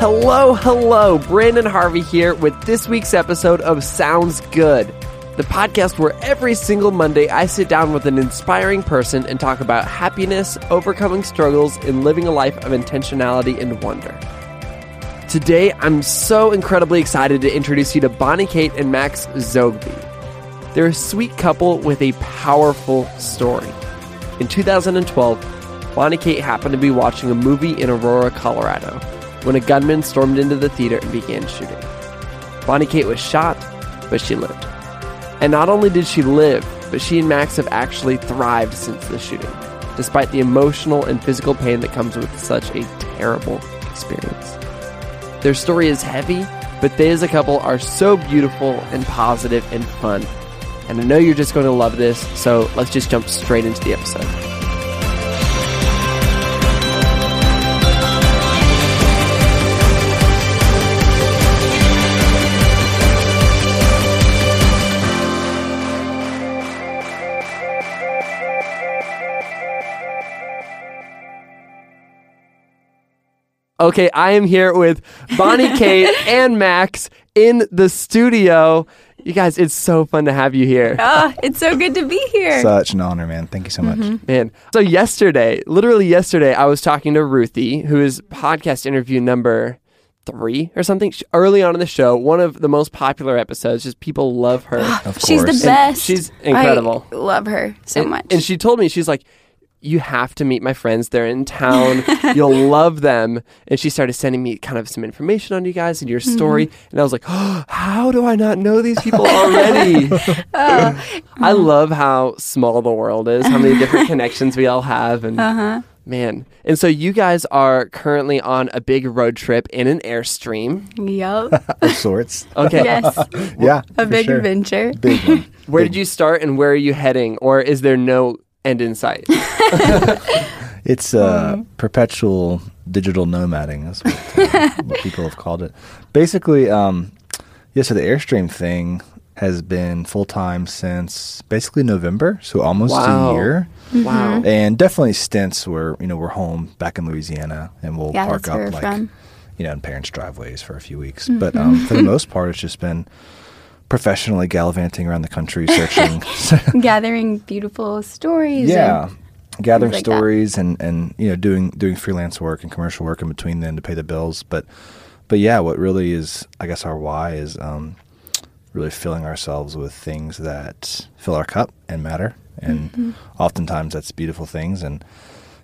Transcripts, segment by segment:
Hello, hello. Branden Harvey here with this week's episode of Sounds Good, the podcast where every single Monday I sit down with an inspiring person and talk about happiness, overcoming struggles, and living a life of intentionality and wonder. Today, I'm so incredibly excited to introduce you to Bonnie Kate and Max Zogby. They're a sweet couple with a powerful story. In 2012, Bonnie Kate happened to be watching a movie in Aurora, Colorado when a gunman stormed into the theater and began shooting. Bonnie Kate was shot, but she lived. And not only did she live, but she and Max have actually thrived since the shooting, despite the emotional and physical pain that comes with such a terrible experience. Their story is heavy, but they as a couple are so beautiful and positive and fun. And I know you're just going to love this, so let's just jump straight into the episode. Okay, I am here with Bonnie Kate and Max in the studio. You guys, it's so fun to have you here. Ah, it's so good to be here. Such an honor, man. Thank you so much. Man. So yesterday, literally yesterday, I was talking to Ruthie, who is podcast interview number three or something. She- Early on in the show, one of the most popular episodes, just people love her. Of She's the course. best. she's incredible. I love her so and, much. And she told me, she's like, you have to meet my friends. They're in town. You'll love them. And she started sending me kind of some information on you guys and your story. Mm-hmm. And I was like, oh, how do I not know these people already? Uh, I love how small the world is, how many different connections we all have. And uh-huh. man. And so you guys are currently on a big road trip in an Airstream. Yup. Of sorts. Okay. yes. Yeah. A big sure. adventure. Big one. Where did you start and where are you heading? Or is there no end in sight? It's uh, perpetual digital nomading. That's what, uh, what people have called it. Basically, um, yeah, so the Airstream thing has been full time since basically November, so almost Wow. a year. Wow. And definitely stints where, you know, we're home back in Louisiana and we'll Yeah, park up like, from. you know, in parents' driveways for a few weeks. But um, for the most part, it's just been professionally gallivanting around the country searching Gathering beautiful stories. yeah gathering like that. stories and and you know doing doing freelance work and commercial work in between then to pay the bills but but yeah what really is i guess our why is um really filling ourselves with things that fill our cup and matter and Mm-hmm. oftentimes that's beautiful things and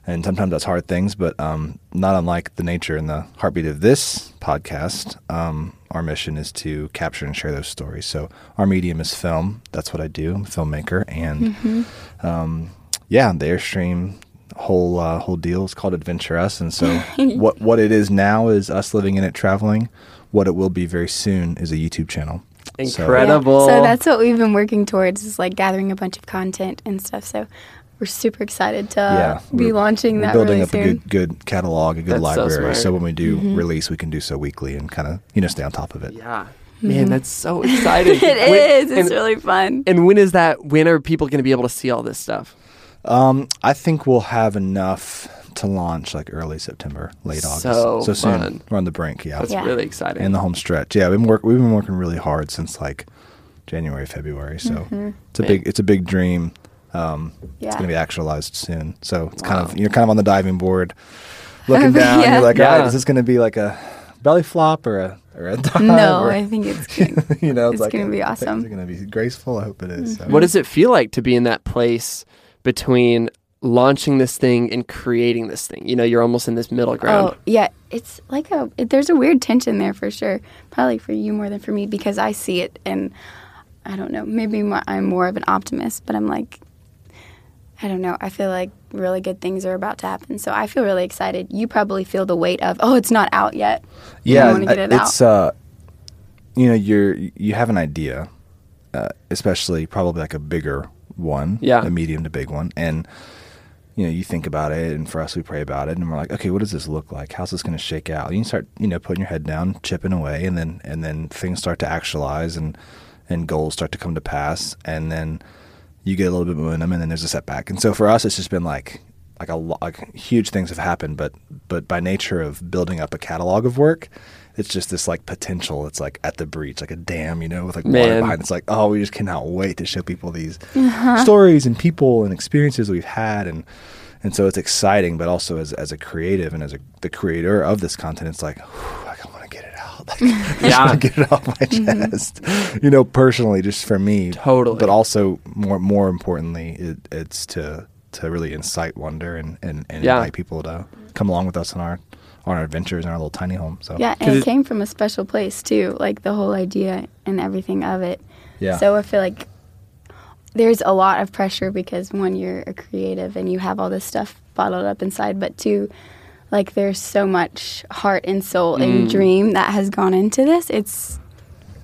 and sometimes that's hard things but um not unlike the nature and the heartbeat of this podcast um our mission is to capture and share those stories so our medium is film that's what i do i'm a filmmaker and Mm-hmm. um, yeah, the Airstream whole uh, whole deal is called Adventure Us, and so what what it is now is us living in it, traveling. What it will be very soon is a YouTube channel. So- Yeah. Incredible. So that's what we've been working towards is like gathering a bunch of content and stuff. So we're super excited to yeah, be launching that building really up soon. a good good catalog, a good That's so library. smart. when we do Mm-hmm. release, we can do so weekly and kind of you know stay on top of it. Yeah. Man, that's so exciting. Mm-hmm. It When- is. It's and, really fun. and when is that? When are people going to be able to see all this stuff? Um, I think we'll have enough to launch like early September, late August. So so soon. fun. We're on the brink. Yeah, That's Yeah. really exciting. in the home stretch. Yeah, we've been work, we've been working really hard since like January, February. So Mm-hmm. it's a Man. big it's a big dream. Um, Yeah. It's going to be actualized soon. So it's kind of you're kind of on the diving board, looking down. Yeah. You're like, all Yeah. right, is this going to be like a belly flop or a or a dive? No, or- I think it's good. you know, it's, it's like gonna be Is awesome. it going to be graceful? I hope it is. So. What does it feel like to be in that place between launching this thing and creating this thing? You know, you're almost in this middle ground. Oh, yeah. It's like a, it, there's a weird tension there for sure. Probably for you more than for me because I see it and I don't know. Maybe mo- I'm more of an optimist, but I'm like, I don't know. I feel like really good things are about to happen. So I feel really excited. You probably feel the weight of, oh, it's not out yet. yeah, I want to get it out. it's uh, you know, you're you have an idea, uh, especially probably like a bigger one, Yeah. a medium to big one, and you know, you think about it, and for us, we pray about it, and we're like, okay, what does this look like? How's this going to shake out? You start, you know, putting your head down, chipping away, and then and then things start to actualize, and and goals start to come to pass, and then you get a little bit of momentum, and then there's a setback. And so for us, it's just been like like a lo- like huge things have happened, but but by nature of building up a catalog of work, it's just this like potential. It's like at the breach, like a dam, you know, with like water behind. It's like oh, we just cannot wait to show people these uh-huh. stories and people and experiences we've had, and and so it's exciting. But also as as a creative and as a the creator of this content, it's like whew, like I want to get it out. Like, I just Yeah. get it off my mm-hmm. chest. You know, personally, just for me, Totally. But also more more importantly, it, it's to to really incite wonder and and, and Yeah. invite people to come along with us on our on our adventures in our little tiny home. So yeah, and it- it came from a special place too, like the whole idea and everything of it. Yeah. So I feel like there's a lot of pressure because one, you're a creative and you have all this stuff bottled up inside, but two, like there's so much heart and soul Mm. and dream that has gone into this. It's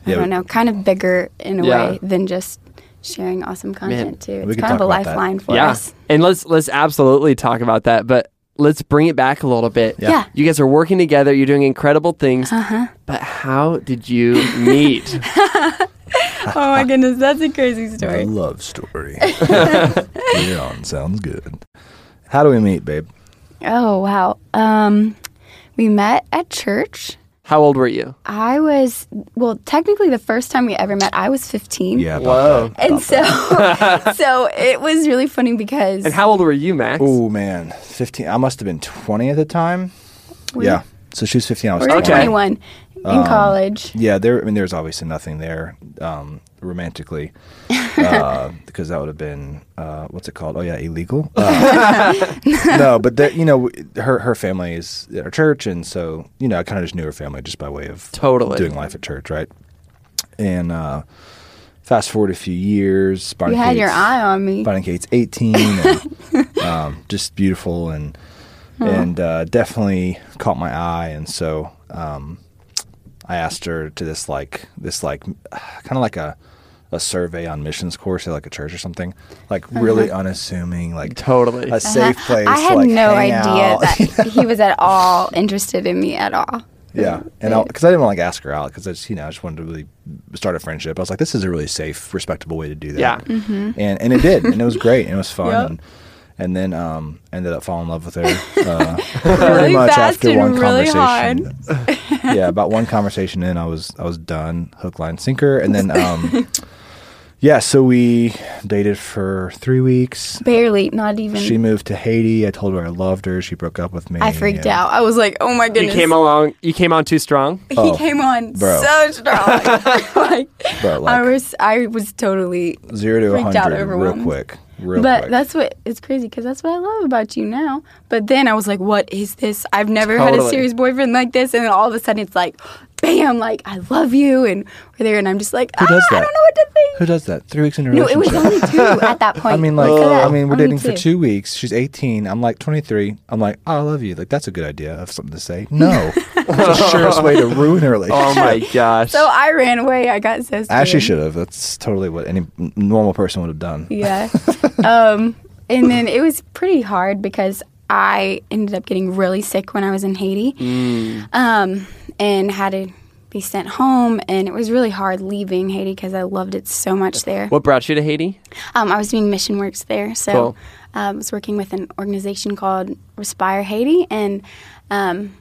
Yeah, I don't know, kind of bigger in a Yeah. way than just sharing awesome content too. It's kind of a about that. lifeline for yeah. us. And let's let's absolutely talk about that, but let's bring it back a little bit. Yeah. Yeah. You guys are working together, you're doing incredible things. Uh-huh. But how did you meet? oh my goodness, that's a crazy a story. love story. Get it on. Sounds good. How do we meet, babe? Oh wow. Um, we met at church. how old were you? I was well, technically the first time we ever met, I was 15. Yeah. Whoa. About And so, so it was really funny because And how old were you, Max? Oh man, fifteen. I must have been twenty at the time. We- yeah. So she was fifteen. I was we were Okay. 20. 21 in college. Yeah, there. I mean, there was obviously nothing there um, romantically, uh, because that would have been uh, what's it called? Oh yeah, illegal. Uh, no, but there, you know, her her family is at our church, and so you know, I kind of just knew her family just by way of Totally. doing life at church, right? And uh, fast forward a few years, Barney You had your eye on me. Bonnie Kate's 18 and um, just beautiful and and uh, definitely caught my eye and so um, I asked her to this like this like kind of like a a survey on missions course at like a church or something like really unassuming like Totally. a safe place Uh-huh. I to, had like, no hang idea out. that he was at all interested in me at all. Yeah, and because I, didn't want to like ask her out because I just you know I just wanted to really start a friendship. I was like, this is a really safe, respectable way to do that. Yeah. Mm-hmm. and and it did, and it was great, and it was fun. Yep. And, and then um, ended up falling in love with her uh, Really pretty much fast after and one really conversation. yeah, about one conversation in, I was I was done, hook, line, sinker, and then um, yeah, so we dated for three weeks. Barely, not even. She moved to Haiti. I told her I loved her. She broke up with me. I freaked out. I was like, oh my goodness!" you came along you came on too strong? he Oh, came on bro. so strong. like, Bro, like- I was, I was totally zero to a freaked out, hundred real quick. Real but quick. that's what it's crazy because that's what I love about you now. But then I was like, what is this? I've never had a serious boyfriend like this. And then all of a sudden it's like, bam, like, I love you. And we're there. And I'm just like, Who ah, does I that? don't know what to think. Who does that? Three weeks in a no, it relationship. was only two at that point. I mean, like, I mean, we're only dating for two weeks. She's 18. I'm like 23. I'm like, oh, I love you. Like, that's a good idea of something to say. No, it's the surest way to ruin a relationship. Oh my gosh. So I ran away. I got so scared. Ashley should have. That's totally what any n- normal person would have done. Yeah. um, and then it was pretty hard because I ended up getting really sick when I was in Haiti um, and had to be sent home. And it was really hard leaving Haiti because I loved it so much there. what brought you to Haiti? Um, I was doing mission works there. So Cool. um, I was working with an organization called Respire Haiti. And um,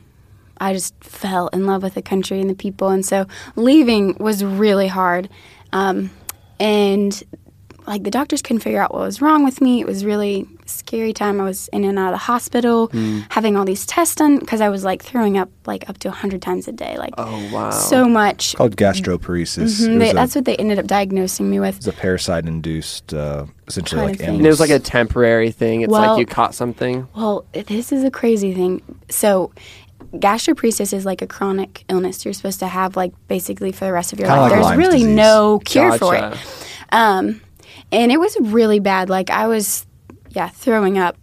I just fell in love with the country and the people. And so leaving was really hard. Um, and like the doctors couldn't figure out what was wrong with me. It was really scary time. I was in and out of the hospital, Hmm. having all these tests done because I was like throwing up like up to hundred times a day, like Oh wow. so much. called gastroparesis. Mhm, they- was a- that's what they ended up diagnosing me with. It's a parasite induced, uh, essentially like and it was like a temporary thing. It's Well- like you caught something. Well, this is a crazy thing. So, gastroparesis is like a chronic illness you're supposed to have, like basically for the rest of your Kinda life. like There's Lyme's really disease. no cure for it. Um, and it was really bad. Like I was, yeah, throwing up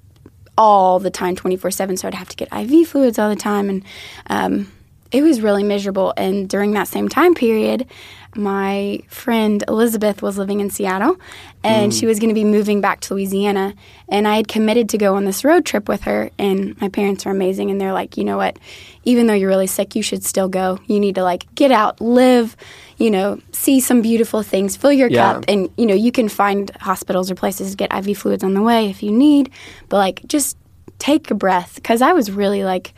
all the time, twenty four seven. So I'd have to get IV fluids all the time, and um, it was really miserable. And during that same time period, my friend Elizabeth was living in Seattle, and she mm. was going to be moving back to Louisiana. And I had committed to go on this road trip with her. And my parents are amazing, and they're like, you know what? Even though you're really sick, you should still go. You need to like get out, live, you know, see some beautiful things, fill your Yeah. cup, and you know you can find hospitals or places to get IV fluids on the way if you need. But like, just take a breath because I was really like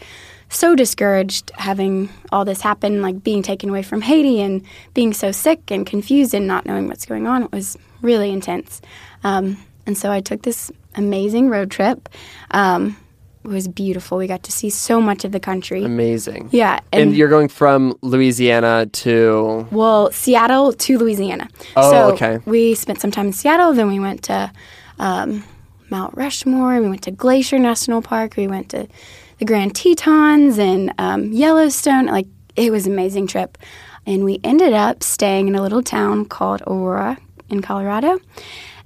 so discouraged having all this happen, like being taken away from Haiti and being so sick and confused and not knowing what's going on. It was really intense. Um, and so I took this amazing road trip. Um, it was beautiful. We got to see so much of the country. Amazing. Yeah, And, and- you're going from Louisiana to Well, Seattle to Louisiana. Oh, so okay. We spent some time in Seattle. Then we went to um, Mount Rushmore. We went to Glacier National Park. We went to the Grand Tetons and um, Yellowstone. Like it was an amazing trip. And we ended up staying in a little town called Aurora in Colorado.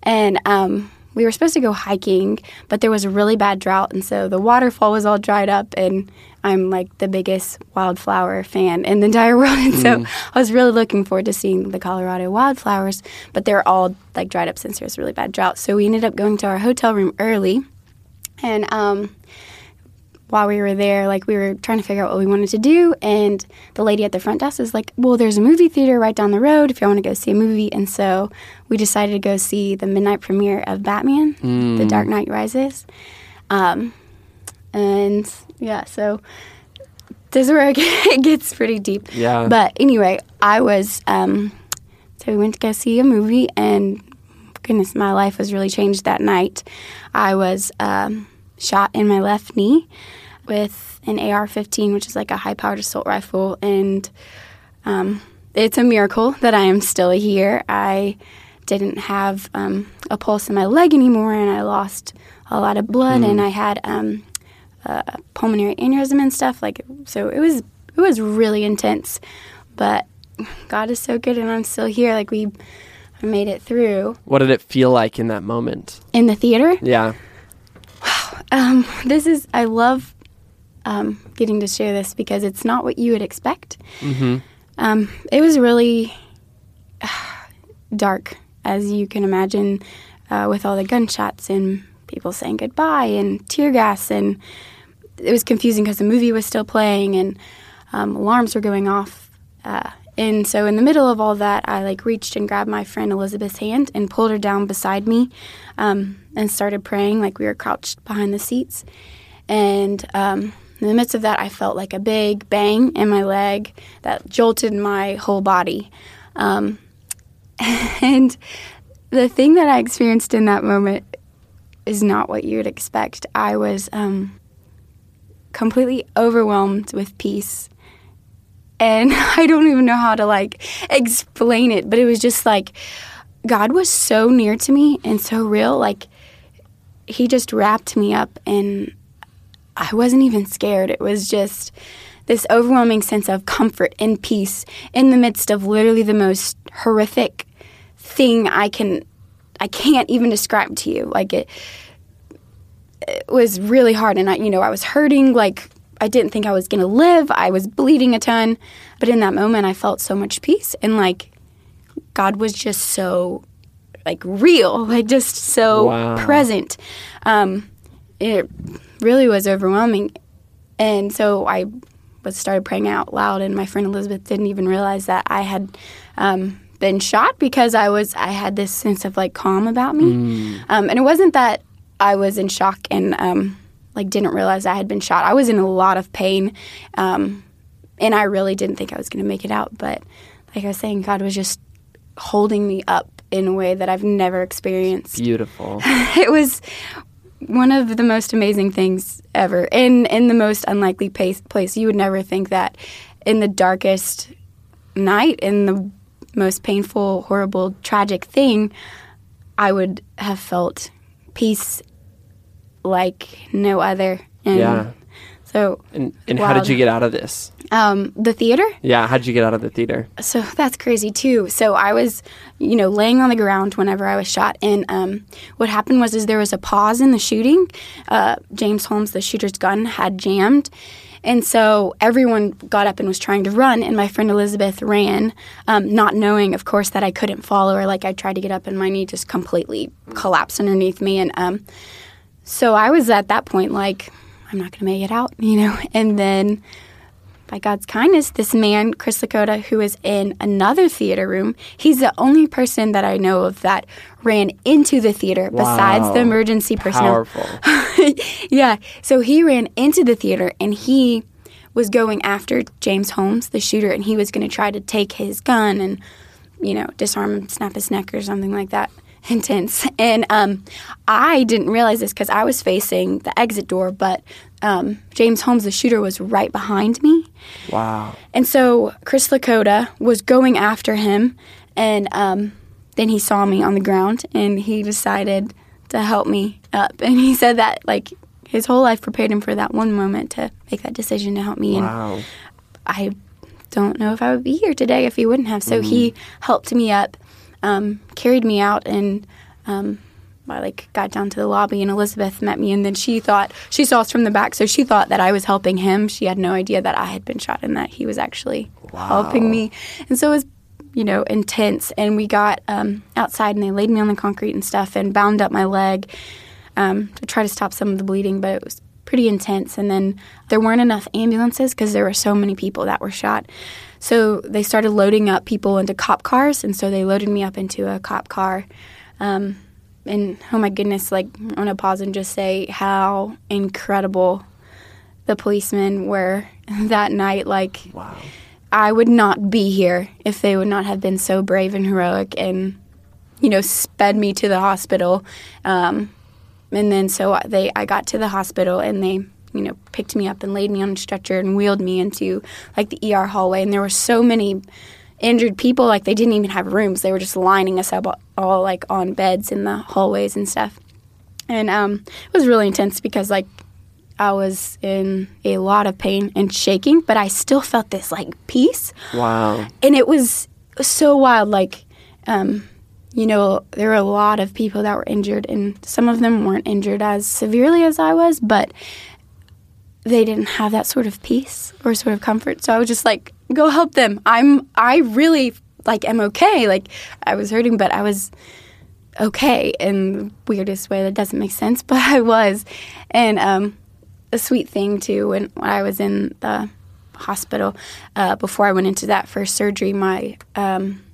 And um, we were supposed to go hiking, but there was a really bad drought, and so the waterfall was all dried up. And I'm like the biggest wildflower fan in the entire world, and so I was really looking forward to seeing the Colorado wildflowers. But they're all like dried up since there was a really bad drought. So we ended up going to our hotel room early, and um, while we were there, like we were trying to figure out what we wanted to do, and the lady at the front desk was like, "Well, there's a movie theater right down the road if you want to go see a movie." And so we decided to go see the midnight premiere of Batman: The Dark Knight Rises. Um, and yeah, so this is where it it gets pretty deep. Yeah. But anyway, I was um, so we went to go see a movie, and goodness, my life was really changed that night. I was um, shot in my left knee with an AR-15, which is like a high-powered assault rifle, and um, it's a miracle that I am still here. I didn't have um, a pulse in my leg anymore, and I lost a lot of blood, and I had um, a pulmonary aneurysm and stuff. Like, so it was it was really intense, but God is so good, and I'm still here. Like we I made it through what did it feel like in that moment? in the theater. Yeah. Um, this is I love um, getting to share this because it's not what you would expect. Mm-hmm. Um, it was really dark, as you can imagine, uh, with all the gunshots and people saying goodbye and tear gas, and it was confusing because the movie was still playing and um, alarms were going off. Uh, and so, in the middle of all that, I like reached and grabbed my friend Elizabeth's hand and pulled her down beside me, um, and started praying like we were crouched behind the seats. And um, in the midst of that, I felt like a big bang in my leg that jolted my whole body. Um, and the thing that I experienced in that moment is not what you would expect. I was um, completely overwhelmed with peace. And I don't even know how to like explain it, but it was just like God was so near to me and so real. Like He just wrapped me up and I wasn't even scared. It was just this overwhelming sense of comfort and peace in the midst of literally the most horrific thing I can I can't even describe to you. Like it it was really hard and I you know, I was hurting like I didn't think I was going to live. I was bleeding a ton, but in that moment I felt so much peace and like God was just so like real, like just so Wow. present. Um, it really was overwhelming, and so I was started praying out loud, and my friend Elizabeth didn't even realize that I had um, been shot because I was I had this sense of like calm about me, um, and it wasn't that I was in shock and um, like didn't realize I had been shot. I was in a lot of pain, um, and I really didn't think I was going to make it out. But like I was saying, God was just holding me up in a way that I've never experienced. Beautiful. it was one of the most amazing things ever in in the most unlikely place, place you would never think that in the darkest night in the most painful horrible tragic thing i would have felt peace like no other and Yeah. so And, and how did you get out of this? Um the theater Yeah, how did you get out of the theater? so that's crazy too. So I was, you know, laying on the ground whenever I was shot, and um, what happened was is there was a pause in the shooting. Uh, James Holmes, the shooter's gun, had jammed, and so everyone got up and was trying to run, and my friend Elizabeth ran, um, not knowing, of course, that I couldn't follow her. Like I tried to get up, and my knee just completely collapsed underneath me, and um, so I was at that point like, I'm not going to make it out, you know, and then by God's kindness, this man, Chris Lakota, who is in another theater room, he's the only person that I know of that ran into the theater besides the emergency personnel. Powerful. yeah. So he ran into the theater and he was going after James Holmes, the shooter, and he was going to try to take his gun and, you know, disarm him, snap his neck or something like that. Intense. And um, I didn't realize this because I was facing the exit door, but um, James Holmes, the shooter, was right behind me. Wow. And so Chris Lakota was going after him, and um, then he saw me on the ground, and he decided to help me up. And he said that like his whole life prepared him for that one moment to make that decision to help me. And Wow. I don't know if I would be here today if he wouldn't have. So he helped me up, um, carried me out, and um, I like got down to the lobby, and Elizabeth met me, and then she thought she saw us from the back, so she thought that I was helping him. She had no idea that I had been shot and that he was actually helping me, and so it was. You know, intense, and we got um, outside, and they laid me on the concrete and stuff, and bound up my leg um, to try to stop some of the bleeding, but it was pretty intense. And then there weren't enough ambulances because there were so many people that were shot. So they started loading up people into cop cars, and so they loaded me up into a cop car. Um, and oh my goodness, like I want to pause and just say how incredible the policemen were that night. Like Wow. I would not be here if they would not have been so brave and heroic and, you know, sped me to the hospital. Um, and then so they, I got to the hospital and they, you know, picked me up and laid me on a stretcher and wheeled me into like the ER hallway. And there were so many injured people, like they didn't even have rooms. They were just lining us up all like on beds in the hallways and stuff. And um, it was really intense because like I was in a lot of pain and shaking, but I still felt this like peace. Wow. And it was so wild. Like, um, you know, there were a lot of people that were injured, and some of them weren't injured as severely as I was, but they didn't have that sort of peace or sort of comfort. So I was just like, go help them. I'm, I really like am okay. Like I was hurting, but I was okay in the weirdest way that doesn't make sense, but I was. And um, a sweet thing too, when, when I was in the hospital uh, before I went into that first surgery, my um,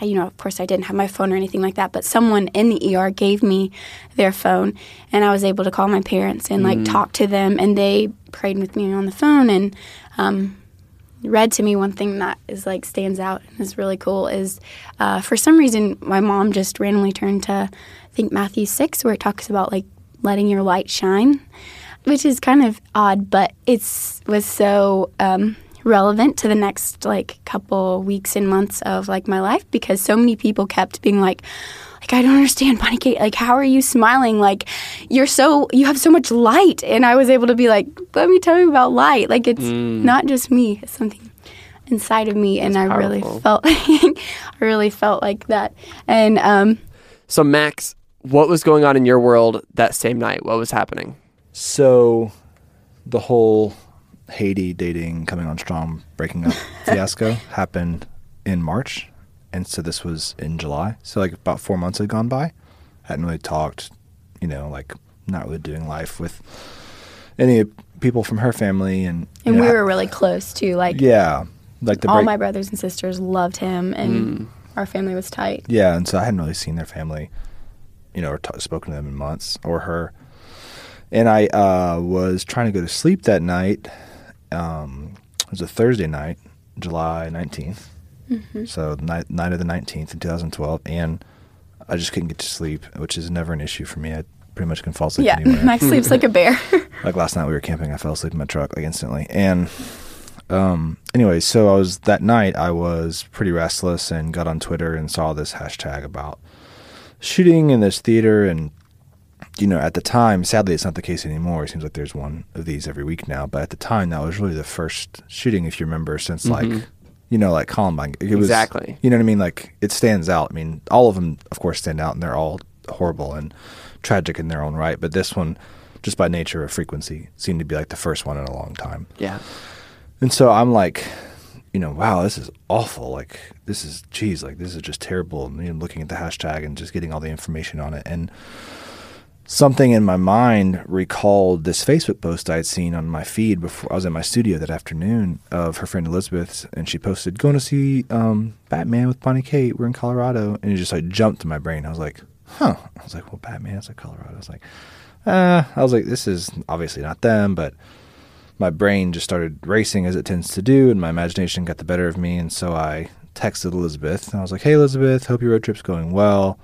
I, you know, of course, I didn't have my phone or anything like that, but someone in the ER gave me their phone, and I was able to call my parents and like talk to them, and they prayed with me on the phone and um, read to me. One thing that is like stands out and is really cool is uh, for some reason my mom just randomly turned to I think Matthew six, where it talks about like letting your light shine, which is kind of odd, but it's was so. Um, relevant to the next like couple weeks and months of like my life because so many people kept being like like I don't understand Bonnie Kate. Like how are you smiling? Like you're so you have so much light. And I was able to be like let me tell you about light. Like it's not just me it's something inside of me and I really felt I really felt like that. And um So, Max, what was going on in your world that same night? What was happening? So, the whole Haiti dating, coming on strong, breaking up fiasco happened in March, and so this was in July. So, like about four months had gone by. Hadn't really talked, you know, like not really doing life with any people from her family, and and know, we were really close too like yeah, like the all break- my brothers and sisters loved him and our family was tight Yeah, and so I hadn't really seen their family, you know, or t- spoken to them in months, or her. And I uh, was trying to go to sleep that night. Um, it was a Thursday night, July 19th. So night, night of the 19th in 2012. And I just couldn't get to sleep, which is never an issue for me. I pretty much can fall asleep Yeah, anywhere. Max sleeps like a bear. like last night we were camping, I fell asleep in my truck like instantly. And um, anyway, so I was that night I was pretty restless and got on Twitter and saw this hashtag about shooting in this theater and you know, at the time, sadly, it's not the case anymore. It seems like there's one of these every week now. But at the time, that was really the first shooting, if you remember, since like, mm-hmm. you know, like Columbine. It was, Exactly. You know what I mean? Like, it stands out. I mean, all of them, of course, stand out, and they're all horrible and tragic in their own right. But this one, just by nature of frequency, seemed to be like the first one in a long time. Yeah. And so I'm like, you know, wow, this is awful. Like, this is, geez, like, this is just terrible. And you know, looking at the hashtag and just getting all the information on it. And something in my mind recalled this Facebook post I had seen on my feed before I was in my studio that afternoon of her friend Elizabeth. And she posted, going to see um, Batman with Bonnie Kate. We're in Colorado. And it just like jumped to my brain. I was like, huh. I was like, well, Batman, like Colorado. I was like, uh, I was like, this is obviously not them, but my brain just started racing as it tends to do, and my imagination got the better of me. And so I texted Elizabeth, and I was like, "Hey, Elizabeth, hope your road trip's going well."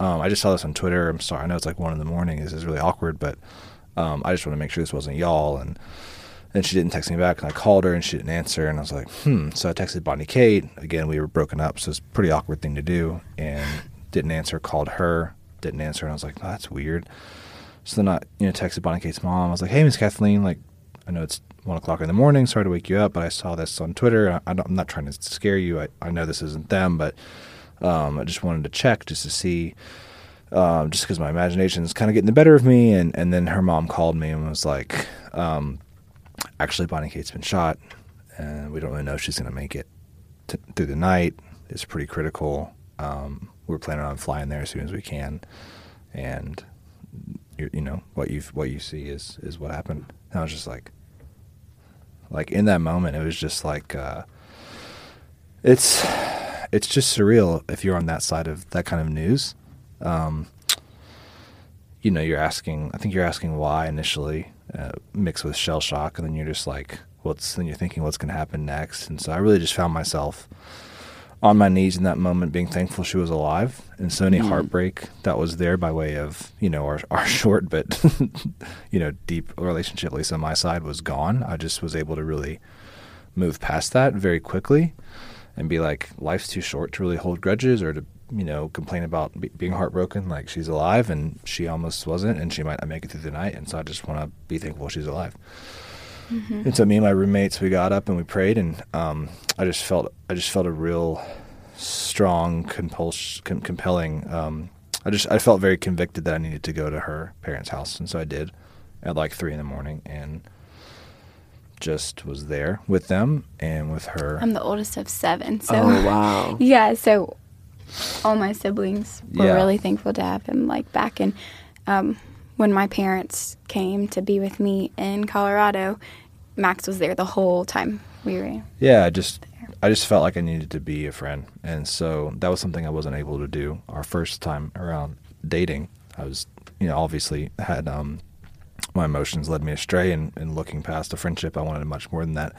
Um, I just saw this on Twitter. I'm sorry, I know it's like one in the morning. This is really awkward, but um, I just want to make sure this wasn't y'all. And and she didn't text me back, and I called her, and she didn't answer. And I was like, "Hmm." So I texted Bonnie Kate again. We were broken up, so it's a pretty awkward thing to do. And didn't answer. Called her, didn't answer, and I was like, oh, "That's weird." So then I, you know, texted Bonnie Kate's mom. I was like, "Hey, Miss Kathleen, like, I know it's one o'clock in the morning. Sorry to wake you up, but I saw this on Twitter. I, I'm not trying to scare you. I, I know this isn't them, but um, I just wanted to check just to see, um, just because my imagination is kind of getting the better of me. And and then her mom called me and was like, um, actually, Bonnie Kate's been shot, and we don't really know if she's going to make it t- through the night. It's pretty critical. Um, we're planning on flying there as soon as we can, and you, you know what you what you see is is what happened. And I was just like, like in that moment, it was just like, uh, it's it's just surreal if you're on that side of that kind of news. Um, you know, you're asking. I think you're asking why initially, uh, mixed with shell shock, and then you're just like, what's? Then you're thinking, what's going to happen next? And so I really just found myself on my knees in that moment, being thankful she was alive, and so any heartbreak that was there by way of you know our our short but you know deep relationship, at least on my side, was gone. I just was able to really move past that very quickly, and be like, life's too short to really hold grudges or to you know complain about be- being heartbroken. Like she's alive, and she almost wasn't, and she might not make it through the night, and so I just want to be thankful she's alive. And so me and my roommates, we got up and we prayed, and um, I just felt I just felt a real strong com- compelling. Um, I just I felt very convicted that I needed to go to her parents' house, and so I did at like three in the morning, and just was there with them and with her. I'm the oldest of seven, so Oh wow. yeah. So all my siblings were Yeah. really thankful to have him like back. And um, when my parents came to be with me in Colorado, Max was there the whole time we were. yeah, I just I just felt like I needed to be a friend, and so that was something I wasn't able to do. Our first time around dating, I was you know obviously had um my emotions led me astray, and, and looking past a friendship, I wanted much more than that.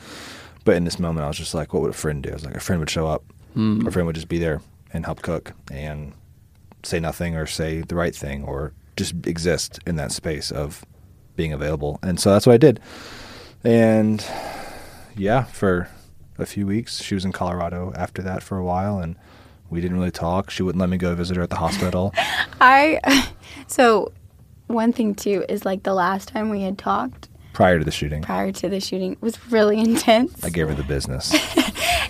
But in this moment, I was just like, what would a friend do? I was like, a friend would show up, hmm. a friend would just be there and help cook and say nothing or say the right thing or just exist in that space of being available. And so that's what I did. And yeah, for a few weeks, she was in Colorado after that for a while, and we didn't really talk. She wouldn't let me go visit her at the hospital. I so one thing too is like the last time we had talked prior to the shooting. prior to the shooting was really intense. I gave her the business.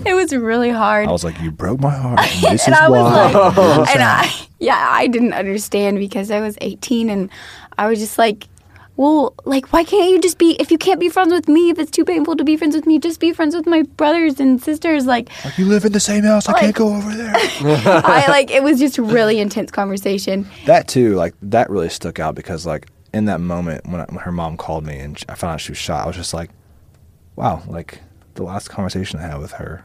it was really hard. I was like, "You broke my heart. And this and is I was why." like, and I, yeah, I didn't understand because I was 18 and I was just like, well, like, why can't you just be, if you can't be friends with me, if it's too painful to be friends with me, just be friends with my brothers and sisters. Like, Like, you live in the same house. I can't go over there. I like, it was just a really intense conversation. that too, like that really stuck out because like in that moment when, I, when her mom called me and I found out she was shot, I was just like, wow, like the last conversation I had with her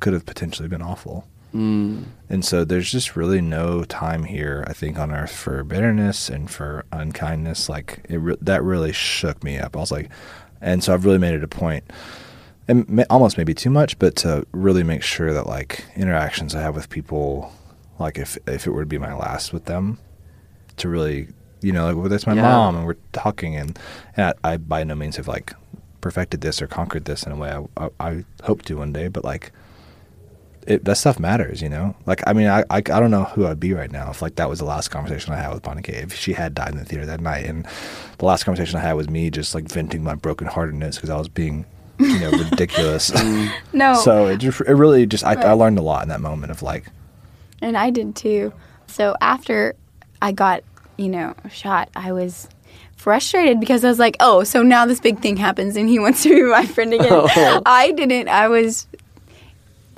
could have potentially been awful. Mm. And so there's just really no time here, I think, on earth for bitterness and for unkindness. Like it, re- that really shook me up. I was like, and so I've really made it a point, and ma- almost maybe too much, but to really make sure that like interactions I have with people, like if if it were to be my last with them, to really, you know, like whether it's my Yeah. mom and we're talking and, and I, I by no means have like perfected this or conquered this in a way I, I, I hope to one day, but like it, that stuff matters, you know. Like I mean, I, I I don't know who I'd be right now if like that was the last conversation I had with Bonnie Kay. If she had died in the theater that night, and the last conversation I had was me just like venting my brokenheartedness because I was being, you know, ridiculous. Mm. No. So it just it really just I, I learned a lot in that moment of like And I did too. So after I got, you know, shot, I was frustrated because I was like, oh, so now this big thing happens and he wants to be my friend again. Oh. I didn't. I was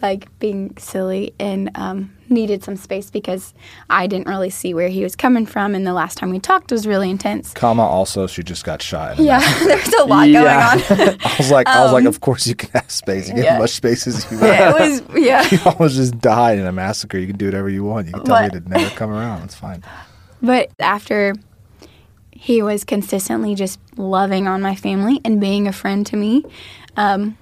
like being silly and um, needed some space because I didn't really see where he was coming from. And the last time we talked was really intense. comma also she just got shot. Yeah, there's a lot Yeah. going on. I was like I was like of course you can have space. You can Um, yeah. have as much space as you want. yeah, it was, yeah. You almost just died in a massacre. You can do whatever you want. You can tell me to never come around. It's fine. But after he was consistently just loving on my family and being a friend to me, um,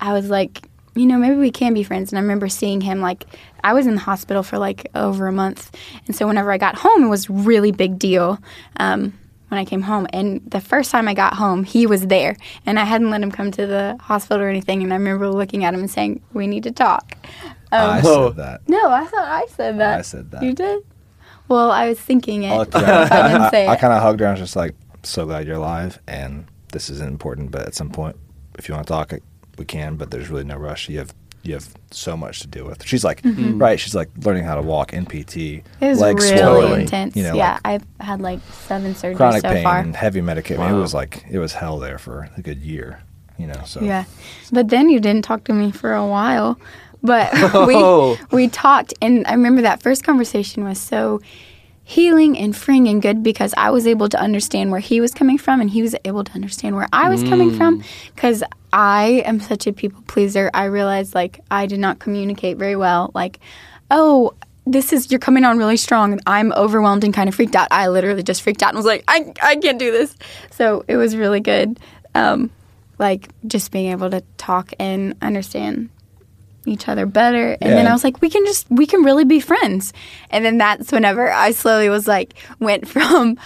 I was like, you know, maybe we can be friends. And I remember seeing him like I was in the hospital for like over a month, and so whenever I got home, it was really big deal. Um, when I came home, and the first time I got home, he was there, and I hadn't let him come to the hospital or anything. And I remember looking at him and saying, "We need to talk." I Whoa. said that. No, I thought I said that. I said that. You did? Well, I was thinking it. I'll if let you know. I didn't say I, it. kind of hugged her. I was just like, so glad you're alive, and this isn't important. But at some point, if you want to talk, we can. But there's really no rush. You have you have so much to deal with. She's like, mm-hmm. right? She's like learning how to walk in PT. It was legs really swollen, intense. You know, yeah, like I've had like seven surgeries chronic so pain far. and heavy medication. Wow. It was like it was hell there for a good year. You know, so Yeah, but then you didn't talk to me for a while. But Oh. we we talked, and I remember that first conversation was so healing and freeing and good because I was able to understand where he was coming from, and he was able to understand where I was coming mm. from. Because I am such a people pleaser, I realized like I did not communicate very well. Like, oh. This is you're coming on really strong. and I'm overwhelmed and kind of freaked out. I literally just freaked out and was like, I I can't do this. So it was really good. Um, like just being able to talk and understand each other better and then i was like we can just we can really be friends and then that's whenever i slowly was like went from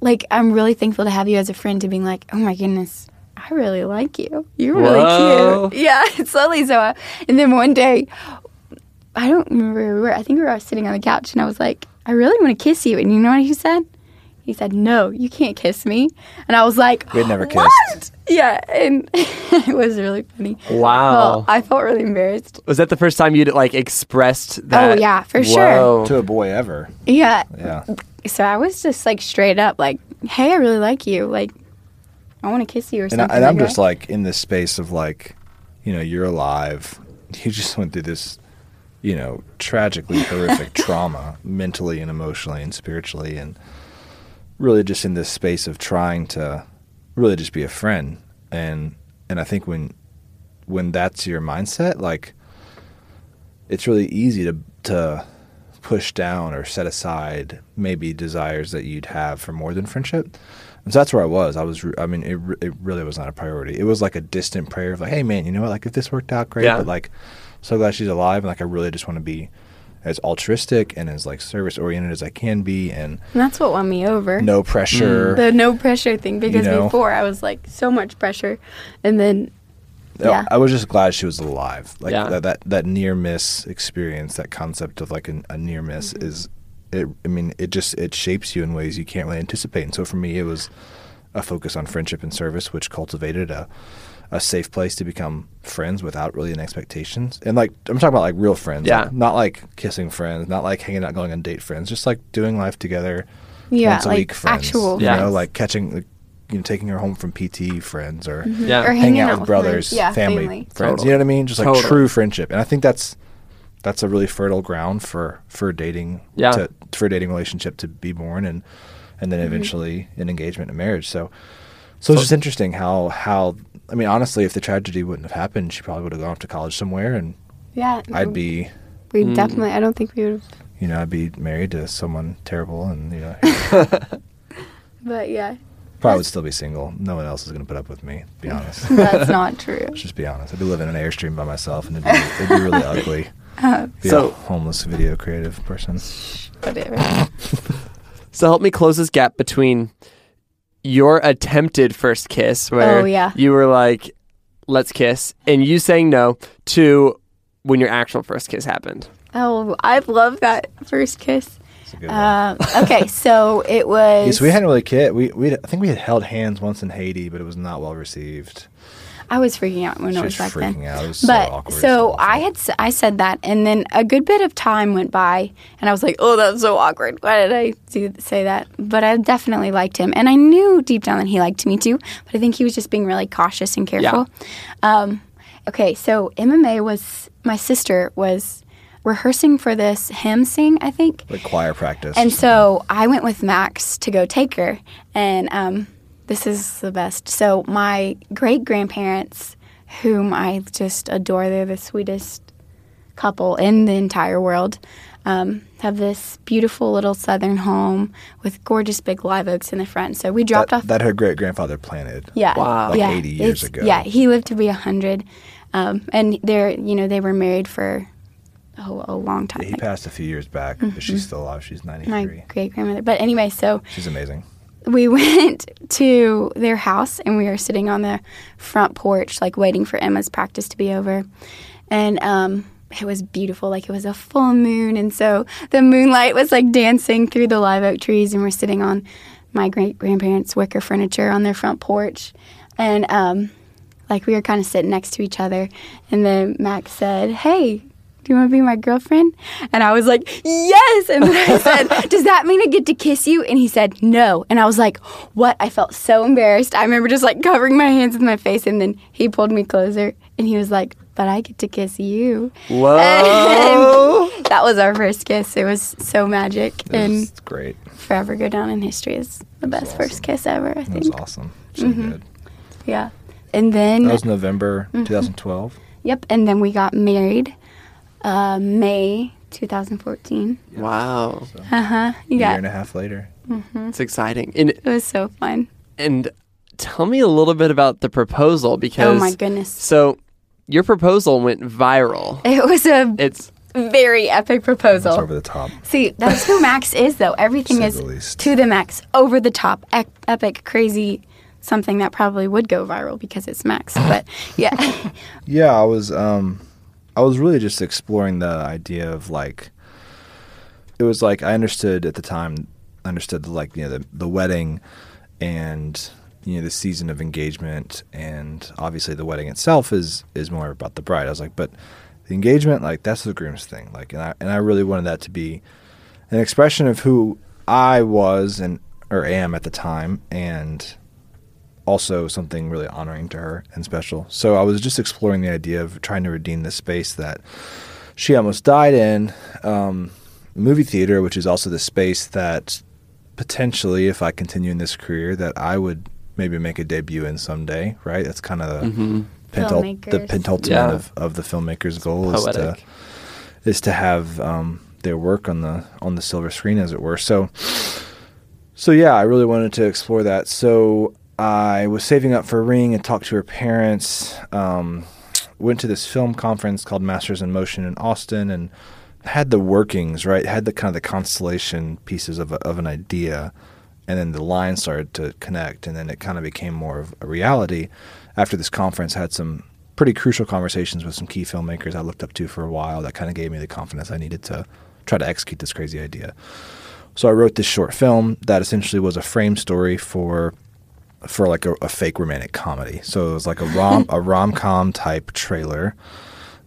like i'm really thankful to have you as a friend to being like oh my goodness i really like you you're really Whoa. cute yeah slowly so I, and then one day i don't remember where we were i think we were sitting on the couch and i was like i really want to kiss you and you know what he said he said no you can't kiss me and i was like We had never "What?" kissed. yeah and it was really funny Wow. well, I felt really embarrassed. Was that the first time you'd like expressed oh, that? Oh, yeah, for sure. To a boy ever. Yeah. Yeah. So I was just like straight up like, "Hey, I really like you. Like, I want to kiss you or And, something." I, and I'm like just like in this space of like, you know, you're alive. You just went through this, you know, tragically horrific trauma, mentally and emotionally and spiritually, and really just in this space of trying to really just be a friend. And and I think when when that's your mindset, like it's really easy to to push down or set aside maybe desires that you'd have for more than friendship. And so that's where I was. I was. I mean, it it really was not a priority. It was like a distant prayer of like, hey man, you know what? Like if this worked out, great. Yeah. But like, so glad she's alive, and like I really just want to be as altruistic and as like service oriented as I can be, and And that's what won me over. no pressure. The no pressure thing because know? before I was like so much pressure, and then No, yeah, I was just glad she was alive. Like Yeah. that, that that near miss experience, that concept of like an, a near miss Mm-hmm. is it I mean, it just it shapes you in ways you can't really anticipate. And so for me it was a focus on friendship and service, which cultivated a a safe place to become friends without really an expectations. And like I'm talking about like real friends. Yeah. like, not like kissing friends, not like hanging out going on date friends, just like doing life together. Yeah, once a like week friends. actual You Yeah. know, like catching like, you know, taking her home from PT friends or mm-hmm. Yeah. Or hanging hanging out out with with brothers, friends. Yeah, family, family. friends. Totally. You know what I mean? Just like Totally. true friendship, and I think that's that's a really fertile ground for for dating. Yeah. To, for a dating relationship to be born, and and then Mm-hmm. eventually an engagement and marriage. So, so it's just interesting how how I mean, honestly, if the tragedy wouldn't have happened, she probably would have gone off to college somewhere, and yeah, I'd be. we Mm. definitely. I don't think we would have. You know, I'd be married to someone terrible, and you know, But yeah, probably would still be single. No one else is going to put up with me. To be honest. that's not true. Let's just be honest. I'd be living in an airstream by myself, and it'd be, it'd be really ugly. Be So- a homeless video creative person. Whatever. So help me close this gap between your attempted first kiss, where Oh, yeah. you were like, "Let's kiss," and you saying no, to when your actual first kiss happened. oh, I love that first kiss. It's a good one. Um, okay, so it was. Yes, we hadn't really kissed. We we I think we had held hands once in Haiti, but it was not well received. I was freaking out when She it was was back freaking then. was so but awkward. so. I had I said that, and then a good bit of time went by, and I was like, "Oh, that's so awkward. Why did I do say that?" But I definitely liked him, and I knew deep down that he liked me too. But I think he was just being really cautious and careful. Um, okay, so MMA was my sister was rehearsing for this hymn sing, I think, like choir practice. and so I went with Max to go take her, and um, this is the best. So my great grandparents, whom I just adore, they're the sweetest couple in the entire world. Um, have this beautiful little southern home with gorgeous big live oaks in the front. So we dropped that, off. that her great grandfather planted. Yeah. Wow. Like yeah. 80 years It's- ago. Yeah, he lived to be 100. Um, and they're, you know, they were married for oh, a long time. He passed a few years back, but she's still alive. She's Mm-hmm. my great grandmother. But anyway, so She's amazing. We went to their house and we were sitting on the front porch, like waiting for Emma's practice to be over. And um, it was beautiful, like it was a full moon. And so the moonlight was like dancing through the live oak trees, and we're sitting on my great grandparents' wicker furniture on their front porch. And um, like we were kind of sitting next to each other. And then Max said, Hey, do you want to be my girlfriend? And I was like, yes. And then I said, does that mean I get to kiss you? And he said, no. And I was like, what? I felt so embarrassed. I remember just like covering my hands with my face. And then he pulled me closer and he was like, but I get to kiss you. Whoa! And that was our first kiss. It was so magic It and was great. forever go down in history as the best awesome. first kiss ever, I think. It was awesome. So Mm-hmm. good. Yeah. And then, That was November Mm-hmm. 2012. yep. And then we got married uh, May 2014. wow, Uh huh. Yeah. A year and a half later. it's exciting. And It was so fun. and tell me a little bit about the proposal because Oh my goodness. So your proposal went viral. It was a It's very epic proposal. It's proposal. over the top. See, that's who Max is, though. Everything Say is the least. to the max, over the top, ec- epic, crazy, something that probably would go viral because it's Max. But yeah, Yeah, I was um I was really just exploring the idea of like it was like I understood at the time understood the, like you know the the wedding and you know the season of engagement and obviously the wedding itself is is more about the bride. I was like, but the engagement like that's the groom's thing. Like and I and I really wanted that to be an expression of who I was and or am at the time and also something really honoring to her and special. So I was just exploring the idea of trying to redeem the space that she almost died in, um, movie theater, which is also the space that potentially, if I continue in this career, that I would maybe make a debut in someday. Right? That's kind of the pentul- the pentultimate Yeah. of, of the filmmaker's goal is to is to have um, their work on the on the silver screen, as it were. So, so yeah, I really wanted to explore that. So I was saving up for a ring and talked to her parents. Um, went to this film conference called Masters in Motion in Austin and had the workings right. Had the kind of the constellation pieces of a, of an idea, and then the lines started to connect, and then it kind of became more of a reality. After this conference, had some pretty crucial conversations with some key filmmakers I looked up to for a while. That kind of gave me the confidence I needed to try to execute this crazy idea. So I wrote this short film that essentially was a frame story for for like a, a fake romantic comedy. So it was like a rom a rom com type trailer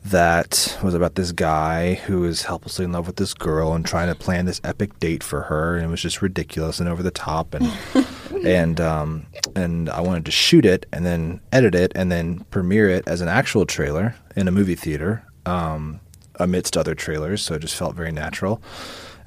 that was about this guy who is helplessly in love with this girl and trying to plan this epic date for her, and it was just ridiculous and over the top and and um, and I wanted to shoot it and then edit it and then premiere it as an actual trailer in a movie theater um, amidst other trailers. So it just felt very natural.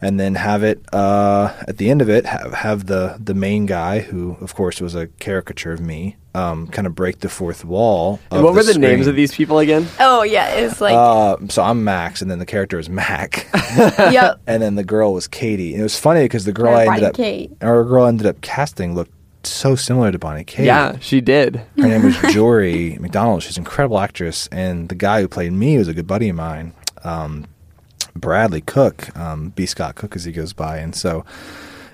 And then have it uh, at the end of it have, have the the main guy who of course was a caricature of me um, kind of break the fourth wall. And of what were the names of these people again? oh yeah, it's like Uh, so I'm Max, and then the character is Mac, yep. and then the girl was Katie. And it was funny because the girl Or I Bonnie ended up, Kate. our girl ended up casting looked so similar to Bonnie Kate. Yeah, she did. Her name was Jory McDonald. She's an incredible actress, and the guy who played me was a good buddy of mine. um, Bradley Cook, um, B. Scott Cook, as he goes by, and so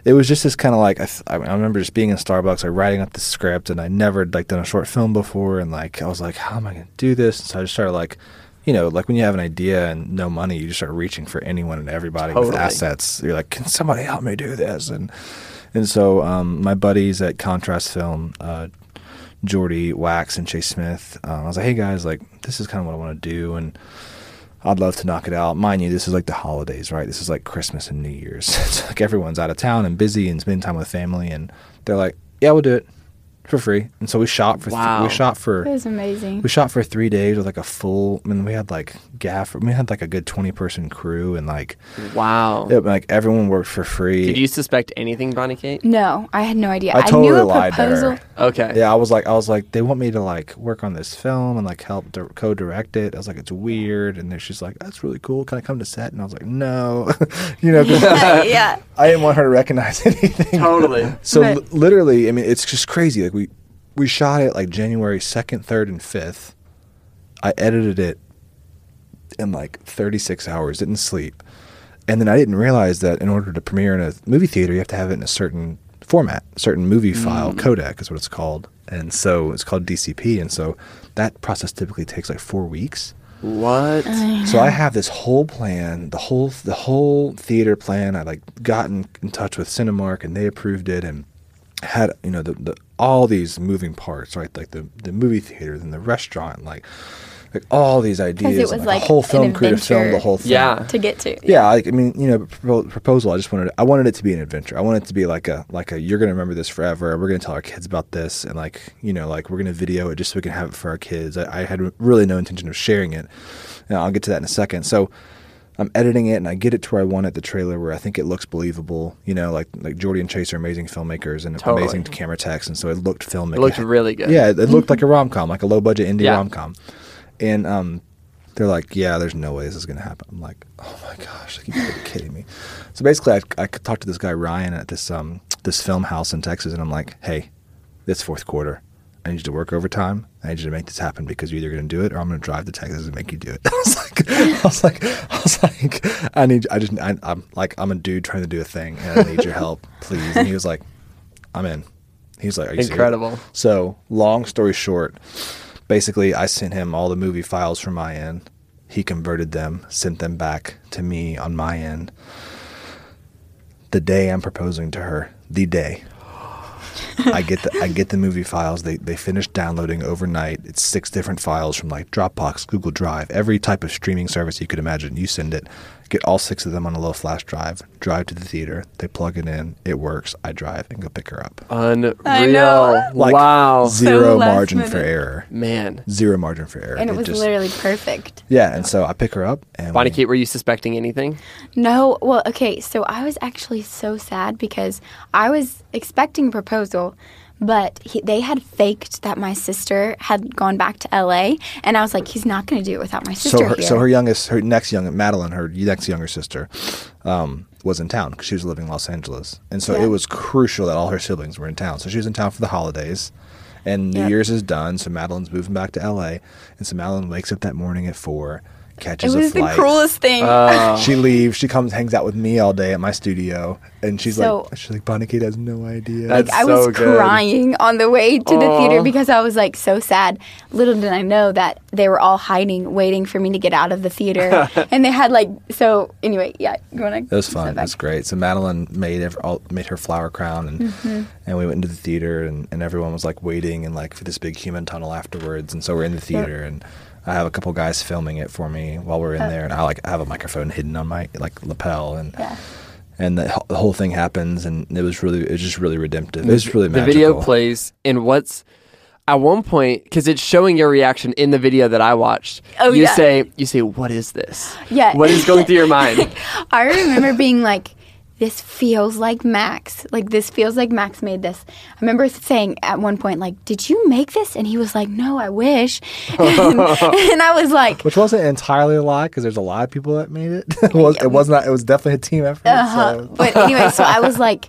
it was just this kind of like I, th- I remember just being in Starbucks, like writing up the script, and I never like done a short film before, and like I was like, how am I going to do this? And so I just started like, you know, like when you have an idea and no money, you just start reaching for anyone and everybody with assets. You're like, can somebody help me do this? And and so um, my buddies at Contrast Film, uh, Jordy Wax and Chase Smith, uh, I was like, hey guys, like this is kind of what I want to do, and I'd love to knock it out. Mind you, this is like the holidays, right? This is like Christmas and New Year's. it's like everyone's out of town and busy and spending time with family, and they're like, yeah, we'll do it for free. And so we shot for th- Wow. we shot for It was amazing. we shot for three days with like a full. I mean, we had like gaff. We had like a good twenty person crew, and like Wow. it, like everyone worked for free. Did you suspect anything, Bonnie Kate? No, I had no idea. I totally knew a lied to her. proposal. Okay. Yeah, I was like, I was like, they want me to like work on this film and like help di- co-direct it. I was like, it's weird, and then she's like, that's really cool. Can I come to set? And I was like, no, you know, 'cause yeah. I didn't want her to recognize anything. Totally. So Right. li- literally, I mean, it's just crazy. Like we we shot it like January second, third, and fifth. I edited it in like thirty six hours. Didn't sleep, and then I didn't realize that in order to premiere in a movie theater, you have to have it in a certain format, certain movie mm. file, codec is what it's called, and so it's called DCP, and so that process typically takes like four weeks. What? So I have this whole plan, the whole the whole theater plan. I like got in, in touch with Cinemark and they approved it and had you know the, the all these moving parts, right? Like the the movie theater and the restaurant, like like all these ideas. it was and, like a whole an film crew to film the whole thing. Yeah. To get to. Yeah, like I mean, you know, propo- proposal. I just wanted, I wanted it to be an adventure. I wanted it to be like a, like a, you're gonna remember this forever. We're gonna tell our kids about this, and like, you know, like we're gonna video it just so we can have it for our kids. I, I had really no intention of sharing it. And I'll get to that in a second. So, I'm editing it, and I get it to where I want it. The trailer where I think it looks believable. You know, like like Jordy and Chase are amazing filmmakers and Totally. amazing camera techs, and so it looked filmic. It looked really good. Yeah, it, it looked like a rom com, like a low budget indie Yeah. rom com. And um, they're like, "Yeah, there's no way this is gonna happen." I'm like, "Oh my gosh, like, you gotta kidding me!" So basically, I, I talked to this guy Ryan at this um this film house in Texas, and I'm like, "Hey, it's fourth quarter. I need you to work overtime. I need you to make this happen because you're either gonna do it or I'm gonna drive to Texas and make you do it." I was like, I was like, I was like, I need, I just, I, I'm like, I'm a dude trying to do a thing, and I need your help, please. And he was like, "I'm in." He's like, Are you serious?" Incredible. So, long story short, basically, I sent him all the movie files from my end. He converted them, sent them back to me on my end. The day I'm proposing to her, the day. I get the I get the movie files. They they finish downloading overnight. It's six different files from like Dropbox, Google Drive, every type of streaming service you could imagine. You send it, get all six of them on a little flash drive, drive to the theater. They plug it in. It works. I drive and go pick her up. Unreal. Like wow. Zero last margin for error. Man. Zero margin for error. And it was just- literally perfect. yeah. And so I pick her up and Bonnie we- Kate, were you suspecting anything? No, well, okay, so I was actually so sad because I was expecting a proposal, but he, they had faked that my sister had gone back to LA, and I was like, he's not going to do it without my sister so her, here. so her youngest, her next young Madeline, her next younger sister, um, was in town because she was living in Los Angeles, and so Yeah. it was crucial that all her siblings were in town. So she was in town for the holidays, and New Yep. Year's is done. So Madeline's moving back to L.A., and so Madeline wakes up that morning at four, catches a was the flight. cruelest thing. Uh, She leaves. She comes, hangs out with me all day at my studio, and she's So- like, "She's like, Bonnie Kate has no idea." That's like I was good. crying on the way to the theater because I was like so sad. Little did I know that they were all hiding, waiting for me to get out of the theater, and they had like so. Anyway, yeah, you want to? It was fun. It was great. So Madeline made ev- all, made her flower crown, and Mm-hmm. and we went into the theater, and, and everyone was like waiting and like for this big human tunnel afterwards. And so we're in the theater, and I have a couple guys filming it for me while we're in Oh. there, and I like I have a microphone hidden on my like lapel, and Yeah. and the, the whole thing happens, and it was really it was just really redemptive. It was really the video plays in what's at one point because it's showing your reaction in the video that I watched. Oh, you yeah. say you say what is this? Yeah. What is going through your mind? I remember being like, this feels like Max. Like, this feels like Max made this. I remember saying at one point, like, did you make this? And he was like, no, I wish. and, and I was like, Which wasn't entirely a lie because there's a lot of people that made it. it was it was not. It was definitely a team effort. uh-huh. So. But anyway, so I was like,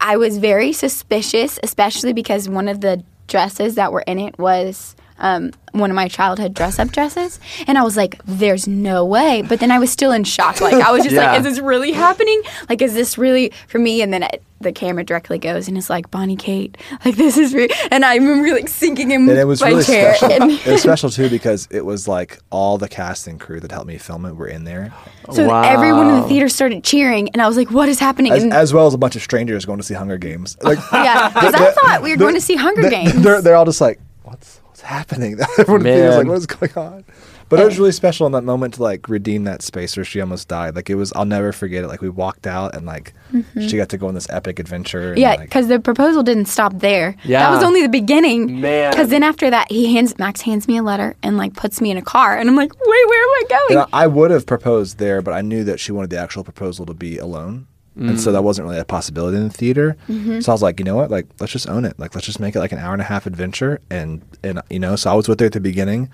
I was very suspicious, especially because one of the dresses that were in it was um, one of my childhood dress up dresses, and I was like, "There's no way!" But then I was still in shock. Like I was just Yeah. like, "Is this really happening? Like, is this really for me?" And then it, the camera directly goes and it's like Bonnie Kate, like this is real, and I remember like sinking in my And it was my really chair. special. And it was special too because it was like all the cast and crew that helped me film it were in there, so Wow. everyone in the theater started cheering, and I was like, "What is happening?" as, and as well as a bunch of strangers going to see Hunger Games. Like, yeah, because I thought we were going to see Hunger they- Games. They're, they're all just like, what's what's happening? Everyone in the like, Man. what is going on? But it was really special in that moment to like redeem that space where she almost died. Like it was, I'll never forget it. Like we walked out and like she got to go on this epic adventure. and, Mm-hmm. Yeah, like, because the proposal didn't stop there. Yeah. that was only the beginning. Man. because then after that, he hands Max hands me a letter and like puts me in a car, and I'm like, wait, where am I going? And I, I would have proposed there, but I knew that she wanted the actual proposal to be alone. And so mm. that wasn't really a possibility in the theater. Mm-hmm. So I was like, you know what? Like, let's just own it. Like, let's just make it like an hour and a half adventure. And, and you know, so I was with her at the beginning.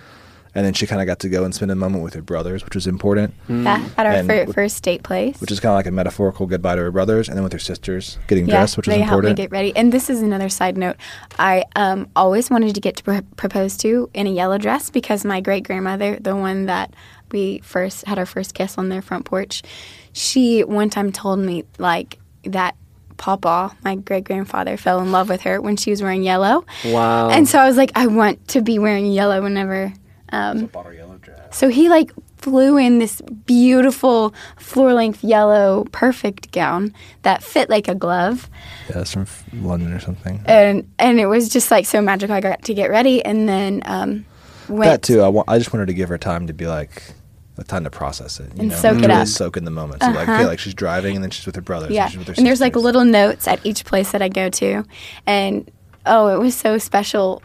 And then she kind of got to go and spend a moment with her brothers, which was important, mm. yeah, at our And fir- first date place. which is kind of like a metaphorical goodbye to her brothers. And then with her sisters getting yeah, dressed, which they is helped me important. get ready. And this is another side note. I um, always wanted to get to pr- propose to in a yellow dress because my great grandmother, the one that we first had our first kiss on their front porch, she one time told me like that Papa, my great grandfather, fell in love with her when she was wearing yellow. Wow. And so I was like, I want to be wearing yellow whenever. Um, so he like flew in this beautiful floor length yellow perfect gown that fit like a glove yeah, it's from London or something. and and it was just like so magical i got to get ready and then um went that too. I, wa- I just wanted to give her time to be like, a time to process it. You And know, soak to it really up. soak in the moment. So like, okay, like she's driving and then she's with her brothers. yeah And, she's with her and there's like little notes at each place that i go to and oh it was so special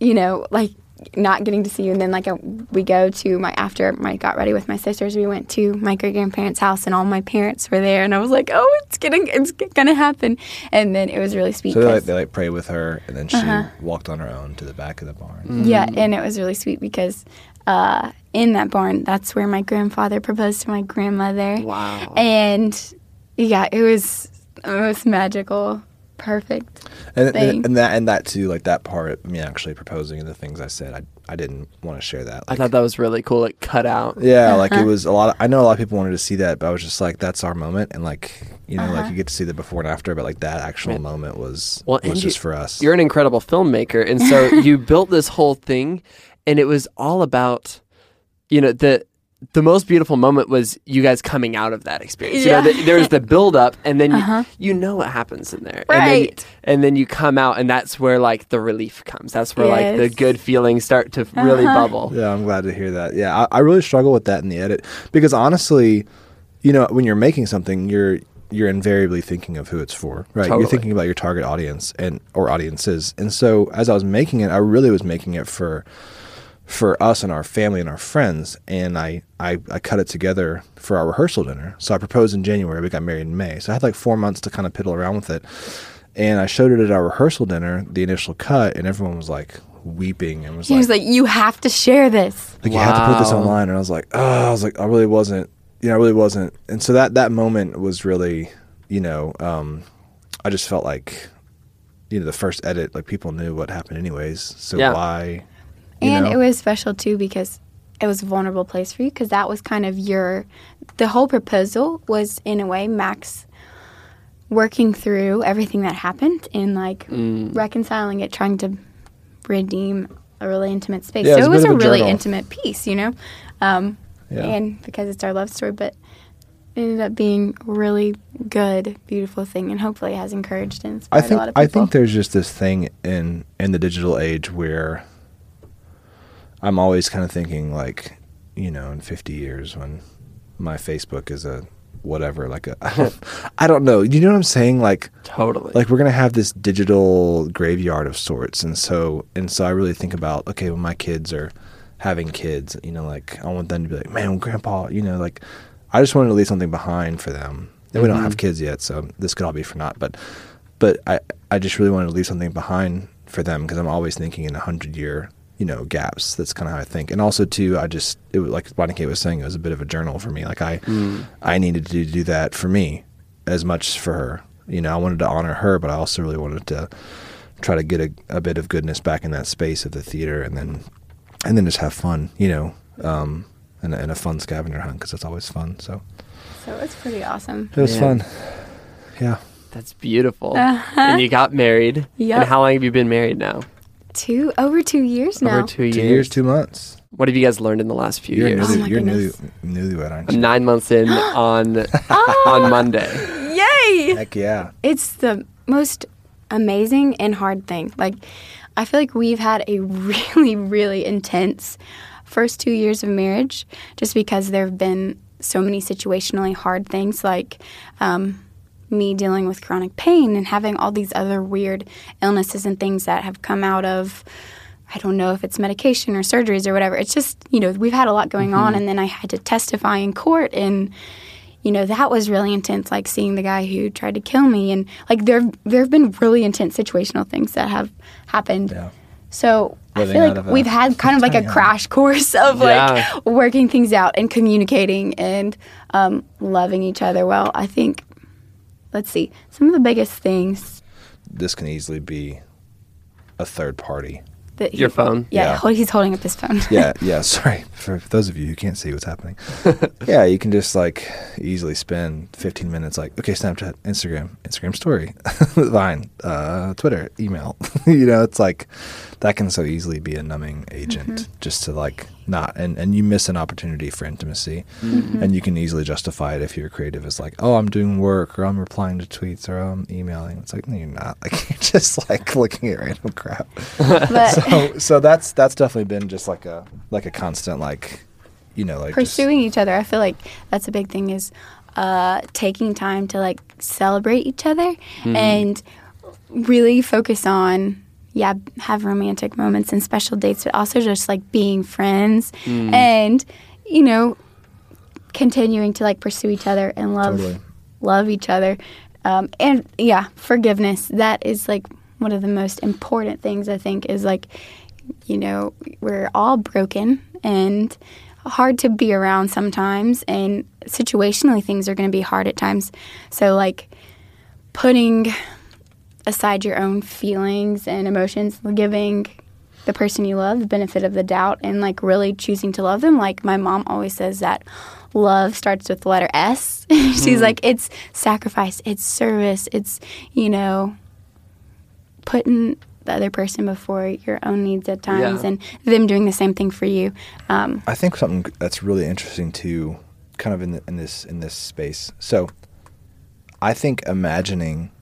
you know like not getting to see you and then like a, we go to my after I got ready with my sisters we went to my great grandparents house and all my parents were there and i was like oh it's getting it's gonna happen and then it was really sweet So they like, they like pray with her, and then she Uh-huh. walked on her own to the back of the barn. Yeah, and it was really sweet because uh, in that barn, that's where my grandfather proposed to my grandmother. Wow. And yeah, it was it was magical, perfect. And, thing. and and that and that too, like that part, me actually proposing and the things I said, I I didn't want to share that. I thought that was really cool. It cut out. yeah, like Uh-huh. it was a lot. Of, I know a lot of people wanted to see that, but I was just like, that's our moment, and like you know, Uh-huh. like you get to see the before and after, but like that actual Right. moment was Well, was just you- for us. You're an incredible filmmaker, and so you built this whole thing, and it was all about, you know, the the most beautiful moment was you guys coming out of that experience. Yeah. You know, the, there was the build up, and then Uh-huh. you, you know what happens in there, Right. And then, and then you come out, and that's where like the relief comes. That's where like the good feelings start to really Uh-huh. bubble. Yeah, I'm glad to hear that. Yeah, I, I really struggle with that in the edit because honestly, you know, when you're making something, you're you're invariably thinking of who it's for, right? Totally. You're thinking about your target audience and or audiences. And so as I was making it, I really was making it for for us and our family and our friends. And I, I, I cut it together for our rehearsal dinner. So I proposed in January. We got married in May. So I had like four months to kind of piddle around with it. And I showed it at our rehearsal dinner, the initial cut, and everyone was like weeping and was He was like, "You have to share this." like you have to put this online and i was like oh i was like i really wasn't you know i really wasn't and so that that moment was really you know um i just felt like you know the first edit like people knew what happened anyways so Yeah. why you And know? it was special too because it was a vulnerable place for you because that was kind of your the whole proposal was in a way Max working through everything that happened and like Mm. reconciling it, trying to redeem a really intimate space. Yeah, so it was a a really journal. intimate piece, you know, um, Yeah. and because it's our love story, but. It ended up being a really good, beautiful thing, and hopefully has encouraged and I inspired think a lot of people. I think there's just this thing in in the digital age where I'm always kind of thinking like, you know, in 50 years when my Facebook is a whatever, like a I don't, I don't know. You know what I'm saying? Like Totally. like we're gonna have this digital graveyard of sorts, and so and so I really think about okay, when my kids are having kids, you know, like I want them to be like, man, grandpa, you know, like I just wanted to leave something behind for them. And we don't have mm-hmm. kids yet, so this could all be for naught. But but I I just really wanted to leave something behind for them because I'm always thinking in a hundred year you know gaps. That's kind of how I think. And also too, I just it was like Bonnie Kate was saying, it was a bit of a journal for me. Like I I needed to do that for me as much for her. You know, I wanted to honor her, but I also really wanted to try to get a, a bit of goodness back in that space of the theater, and then and then just have fun, you know, um, and, a- and a fun scavenger hunt because it's always fun. So So it's pretty awesome. it was Yeah. fun. Yeah, That's beautiful. And you got married. Uh-huh. And how long have you been married now? Two over two years now. Over two years. two years, two months. What have you guys learned in the last few You're years? Oh newly, my you're newly, goodness. newlywed, aren't I'm you? nine months in on Oh. on Monday. Yay! Heck yeah. It's the most amazing and hard thing. Like, I feel like we've had a really, really intense first two years of marriage just because there have been so many situationally hard things like um, me dealing with chronic pain and having all these other weird illnesses and things that have come out of. I don't know if it's medication or surgeries or whatever. It's just, you know, we've had a lot going on. And then I had to testify in court. And, you know, that was really intense, like seeing the guy who tried to kill me. And, like, there, there have been really intense situational things that have happened. Yeah. So I feel like we've had kind of like a crash course of Yeah. like working things out and communicating and um, loving each other well. I think, let's see, some of the biggest things This can easily be a third party. that Your phone? Yeah, Yeah. hol- he's holding up his phone. Yeah, yeah. Sorry for those of you who can't see what's happening. yeah, you can just like easily spend 15 minutes. Like, okay, Snapchat, Instagram, Instagram story, Vine, uh, Twitter, email. you know, it's like that can so easily be a numbing agent just to like not. And and you miss an opportunity for intimacy, and you can easily justify it if you're creative. As like, oh, I'm doing work or I'm replying to tweets or I'm emailing. It's like no, you're not. Like you're just like looking at random crap. So, so that's that's definitely been just like a like a constant like you know like just- pursuing each other, I feel like that's a big thing is uh, taking time to like celebrate each other and really focus on yeah have romantic moments and special dates but also just like being friends and you know continuing to like pursue each other and love Totally. love each other. Um, and yeah forgiveness. That is like one of the most important things i think is like you know we're all broken and hard to be around sometimes and situationally things are going to be hard at times. So like putting aside your own feelings and emotions giving the person you love the benefit of the doubt and like really choosing to love them like my mom always says that love starts with the letter s she's like it's sacrifice it's service it's you know putting the other person before your own needs at times Yeah. and them doing the same thing for you um, I think something that's really interesting too, kind of in the, in this in this space. So, I think imagining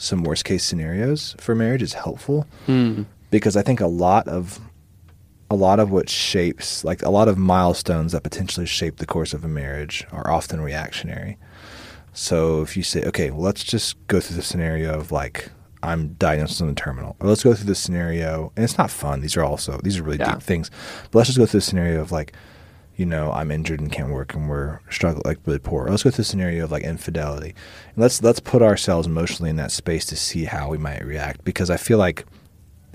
some worst case scenarios for marriage is helpful Hmm. because I think a lot of a lot of what shapes like a lot of milestones that potentially shape the course of a marriage are often reactionary. So if you say, okay, well, let's just go through the scenario of like I'm diagnosed in the terminal, or let's go through the scenario, and it's not fun. These are also these are really Yeah. deep things, but let's just go through the scenario of like, you know, I'm injured and can't work, and we're struggling like really poor. Or let's go through the scenario of like infidelity, and let's let's put ourselves emotionally in that space to see how we might react, because I feel like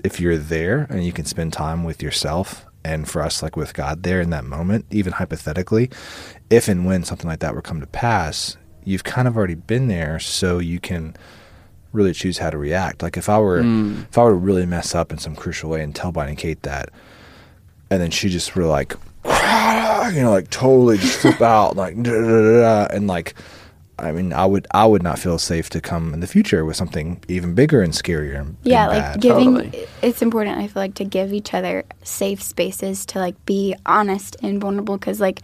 if you're there and you can spend time with yourself and for us like with God there in that moment, even hypothetically, if and when something like that were come to pass, you've kind of already been there so you can really choose how to react. Like if I were mm. if I were to really mess up in some crucial way and tell Bonnie and Kate that and then she just were like you know, like totally just flip out like da, da, da, da, and like I mean, I would I would not feel safe to come in the future with something even bigger and scarier. And, yeah and like bad. giving Totally. it's important i feel like to give each other safe spaces to like be honest and vulnerable because like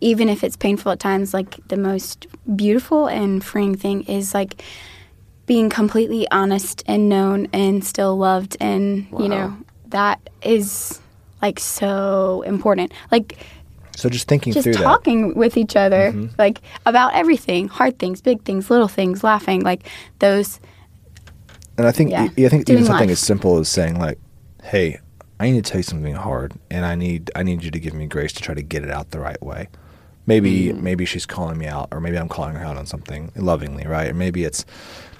even if it's painful at times like the most beautiful and freeing thing is like being completely honest and known and still loved and Wow. you know that is like so important like So just thinking just Mm-hmm. talking with each other like about everything hard things big things little things laughing like those and I think Yeah. I think even something life. as simple as saying like, "Hey, I need to tell you something hard, and I need I need you to give me grace to try to get it out the right way." Maybe Mm. maybe she's calling me out, or maybe I'm calling her out on something lovingly, right? Or maybe it's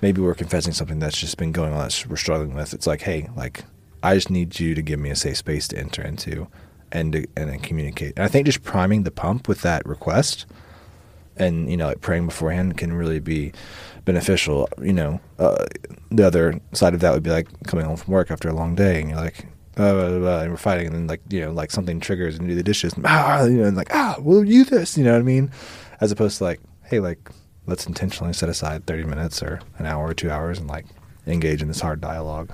maybe we're confessing something that's just been going on that we're struggling with. It's like, hey, like I just need you to give me a safe space to enter into and to, and communicate. And I think just priming the pump with that request and you know, like praying beforehand can really be beneficial. You know, uh, the other side of that would be like coming home from work after a long day, and you're like. Blah, blah, blah, and we're fighting, and then like you know, like something triggers and do the dishes, and, ah, you know, and like ah, will you this? You know what I mean? As opposed to like, hey, like let's intentionally set aside thirty minutes or an hour or two hours and like engage in this hard dialogue.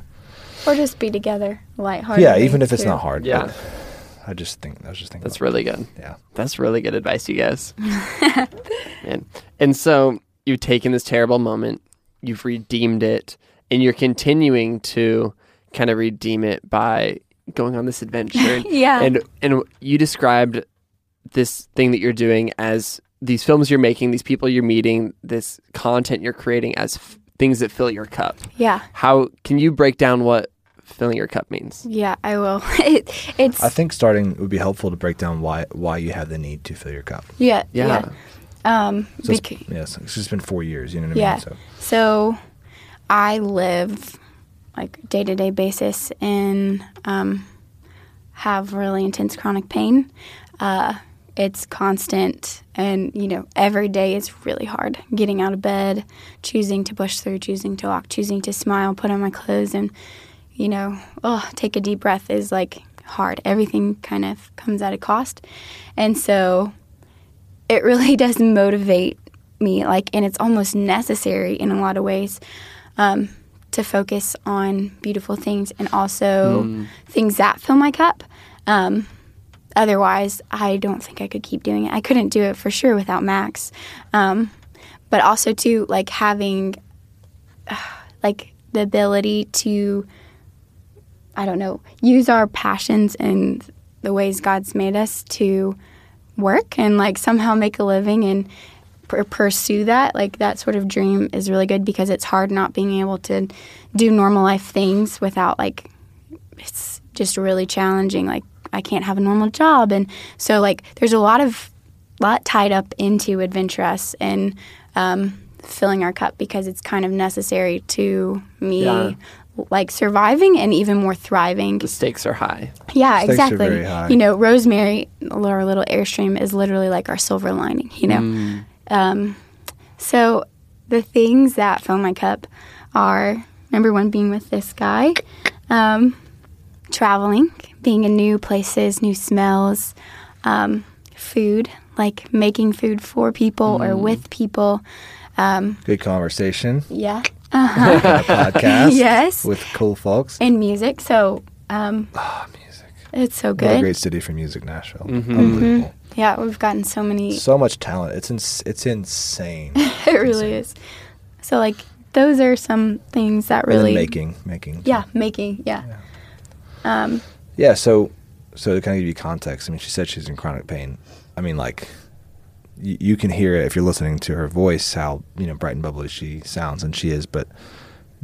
Or just be together, lighthearted. Yeah, even if it's not hard. Yeah. I just think I was just thinking. That's about- really good. Yeah. That's really good advice, you guys. and, and so you've taken this terrible moment, you've redeemed it, and you're continuing to kind of redeem it by going on this adventure. Yeah. And and you described this thing that you're doing as these films you're making, these people you're meeting, this content you're creating as f- things that fill your cup. Yeah, How can you break down what filling your cup means? yeah, I will. it, it's I think starting would be helpful to break down why why you have the need to fill your cup. yeah, Yeah. yeah. Um, So it's, bec- yes, it's just been four years. You know what I Yeah. mean? So So I live like day to day basis and um, have really intense chronic pain. Uh, it's constant, and you know, every day is really hard. Getting out of bed, choosing to push through, choosing to walk, choosing to smile, put on my clothes, and you know, oh, take a deep breath is like hard. Everything kind of comes at a cost, and so it really does motivate me like and it's almost necessary in a lot of ways um, to focus on beautiful things and also things that fill my cup um, otherwise i don't think i could keep doing it. I couldn't do it for sure without max. Um, but also too like having like the ability to i don't know use our passions and the ways god's made us to work and like somehow make a living and pursue that like that sort of dream is really good because it's hard not being able to do normal life things without like it's just really challenging like i can't have a normal job and so like there's a lot of lot tied up into adventurous and um, filling our cup because it's kind of necessary to me Yeah. like surviving and even more thriving The stakes are high. yeah, Stakes are exactly. very high. You know, Rosemary, our little airstream, is literally like our silver lining. You know, um, so the things that fill my cup are number one, being with this guy, um, traveling, being in new places, new smells, um, food, like making food for people or with people. Um, good conversation. yeah, on a podcast. Yes. With cool folks. and music. So um, Ah, music. it's so What a good. great city for music, Nashville. Mm-hmm. Unbelievable. Yeah, we've gotten so many. So much talent. It's ins- it's insane. it really is. So like those are some things that And really making making. Yeah, making. Yeah. Um, Yeah, so so to kind of give you context, I mean, she said she's in chronic pain. I mean, like you, you can hear it if you're listening to her voice how you know bright and bubbly she sounds, and she is. But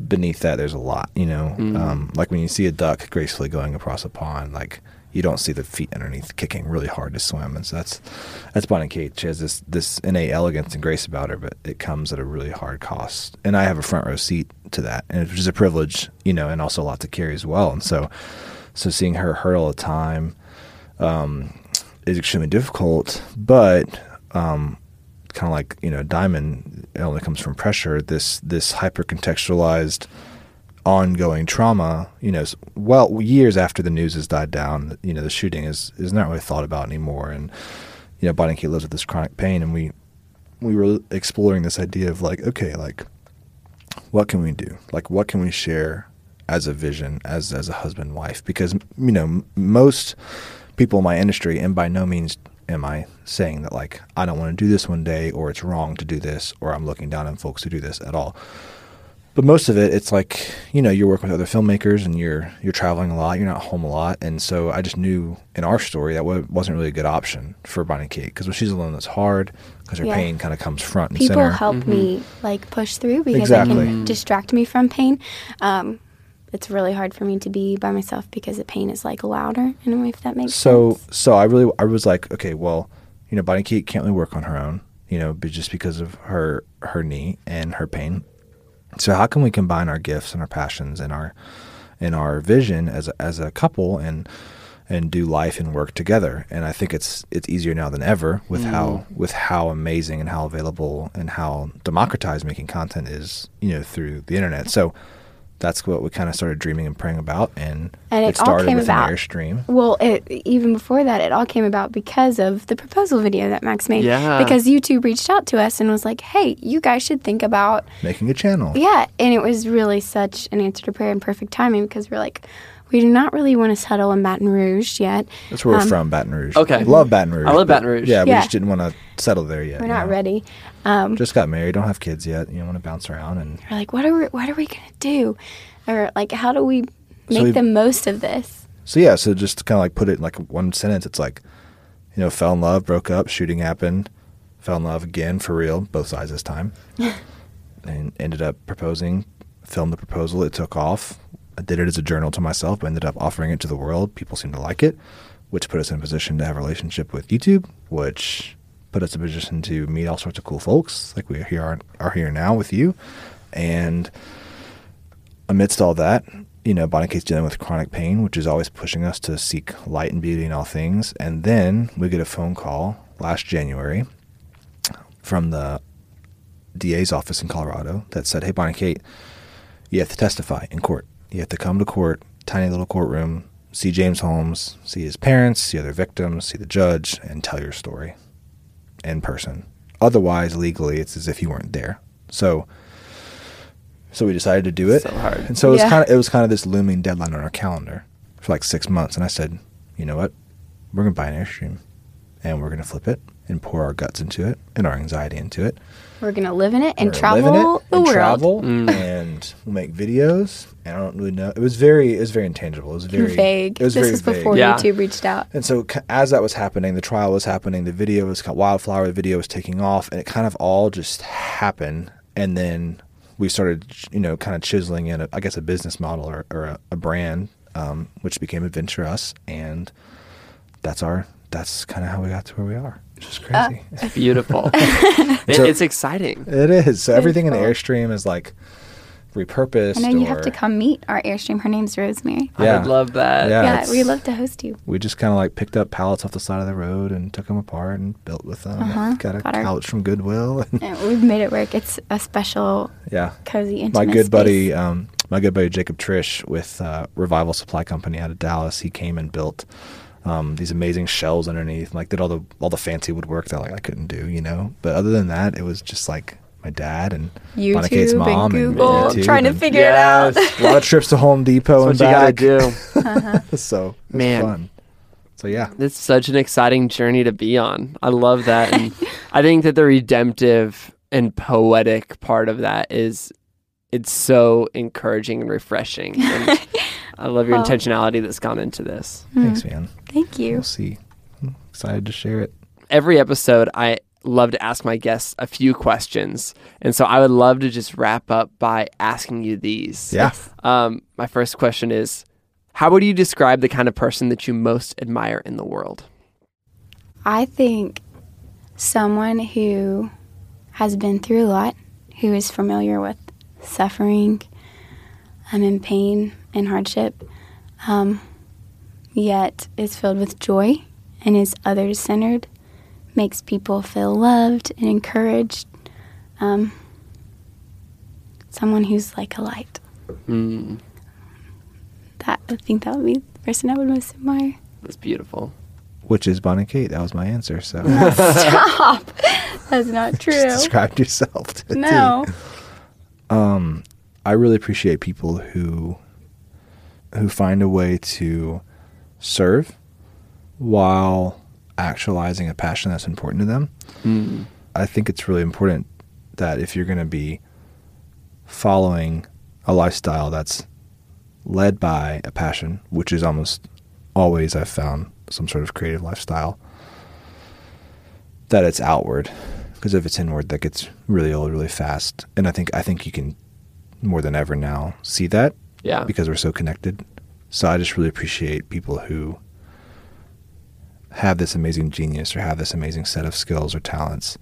beneath that, there's a lot. You know, um, like when you see a duck gracefully going across a pond, like you don't see the feet underneath kicking really hard to swim, and so that's that's Bonnie Kate. She has this this innate elegance and grace about her, but it comes at a really hard cost. And I have a front row seat to that, and which is a privilege, you know, and also a lot to carry as well. And so, so seeing her hurt all the time um, is extremely difficult, but um, kind of like you know, diamond it only comes from pressure. This this hyper contextualized ongoing trauma, you know, well, years after the news has died down, you know, the shooting is is not really thought about anymore, and you know, and Kate lives with this chronic pain, and we we were exploring this idea of like, okay, like, what can we do? Like, what can we share as a vision, as as a husband wife? Because you know, m- most people in my industry, and by no means am I saying that like I don't want to do this one day, or it's wrong to do this, or I'm looking down on folks who do this at all but most of it it's like you know you're working with other filmmakers and you're you're traveling a lot you're not home a lot and so i just knew in our story that wa- wasn't really a good option for bonnie kate because when she's alone that's hard because her Yeah. pain kind of comes front and people center help me like push through because Exactly. they can distract me from pain. Um, it's really hard for me to be by myself because the pain is like louder in a way. If that makes so sense. so so i really i was like okay well you know bonnie kate can't really work on her own you know but just because of her her knee and her pain so how can we combine our gifts and our passions and our and our vision as a, as a couple and and do life and work together. And I think it's it's easier now than ever with mm. how with how amazing and how available and how democratized making content is, you know, through the internet. So that's what we kind of started dreaming and praying about, and, And it all started came with about- an airstream. Well, it, even before that, it all came about because of the proposal video that Max made. Yeah. Because YouTube reached out to us and was like, hey, you guys should think about. Making a channel. Yeah. And it was really such an answer to prayer and perfect timing because we're like, we do not really want to settle in Baton Rouge yet. That's where we're Um, from, Baton Rouge. Okay. Love Baton Rouge. I love Baton Rouge. Yeah, we just didn't want to settle there yet. We're not know? ready. Um, Just got married, don't have kids yet. You know, want to bounce around and we're like, what are we, what are we going to do? Or like, how do we make we- the most of this? So yeah, so just kind of like put it in like one sentence, it's like, you know, fell in love, broke up, shooting happened, fell in love again for real, both sides this time, and ended up proposing, filmed the proposal, it took off. I did it as a journal to myself, but ended up offering it to the world. People seemed to like it, which put us in a position to have a relationship with YouTube, which put us in a position to meet all sorts of cool folks, like we here are, are here now with you, and amidst all that, you know, Bonnie Kate's dealing with chronic pain, which is always pushing us to seek light and beauty in all things. And then we get a phone call last January from the DA's office in Colorado that said, Hey, Bonnie Kate, you have to testify in court. You have to come to court, tiny little courtroom, see James Holmes, see his parents, see other victims, see the judge, and tell your story in person. Otherwise, legally, it's as if you weren't there. So, so we decided to do it. So hard. And so it was Yeah. kind of it was kind of this looming deadline on our calendar for like six months. And I said, you know what, we're gonna buy an airstream, and we're gonna flip it and pour our guts into it and our anxiety into it. We're going to live in it and We're gonna live in travel it the and world. travel, Mm. and we'll make videos. And I don't really know. It was very it was very intangible. It was very vague. It was this very was vague. before Yeah. YouTube reached out. And so, as that was happening, the trial was happening, the video was kind wildflower, the video was taking off, and it kind of all just happened. And then we started, you know, kind of chiseling in, a, I guess, a business model or, or a, a brand, um, which became Adventure Us, and that's our, that's kind of how we got to where we are. It's just crazy. it's Beautiful. It- So- it's exciting. it is. So everything in the. Airstream is like repurposed. I know you have to come meet our Airstream. Her name's Rosemary. I Yeah. would love that. Yeah. Yeah, we'd love to host you. we just kind of like picked up pallets off the side of the road and took them apart and built with them. Uh-huh. Got a Got our- couch from Goodwill. And And we've made it work. It's a special, yeah, cozy, intimate my good buddy, um, my good buddy Jacob Trish with uh, Revival Supply Company out of Dallas. He came and built um, these amazing shells underneath. Like did all the all the fancy woodwork that like I couldn't do, you know. But other than that, it was just like my dad and Bonnie Kate's YouTube and mom Google, YouTube trying to and figure Yes. it out. a lot of trips to Home Depot and That's what you back. gotta do. so it was Man. fun. So yeah, It's such an exciting journey to be on. I love that. And I think that the redemptive and poetic part of that is it's so encouraging and refreshing. And I love your Oh. intentionality that's gone into this. thanks, man. Thank you. We'll see. I'm excited to share it. Every episode, I love to ask my guests a few questions. And so I would love to just wrap up by asking you these. Yeah. Um, my first question is How would you describe the kind of person that you most admire in the world? I think someone who has been through a lot, who is familiar with suffering I'm in pain and hardship, um, yet is filled with joy and is others centered, makes people feel loved and encouraged. Um, someone who's like a light. Mm, That I think that would be the person I would most admire. that's beautiful. Which is Bonnie Kate. That was my answer. So Stop. That's not true. just described yourself. to a T. No. Um, I really appreciate people who who find a way to serve while actualizing a passion that's important to them. Mm. I think it's really important that if you're going to be following a lifestyle that's led by a passion, which is almost always I've found some sort of creative lifestyle, that it's outward. Because if it's inward, that gets really old really fast. And I think I think you can more than ever now see that Yeah. because we're so connected. So I just really appreciate people who have this amazing genius or have this amazing set of skills or talents,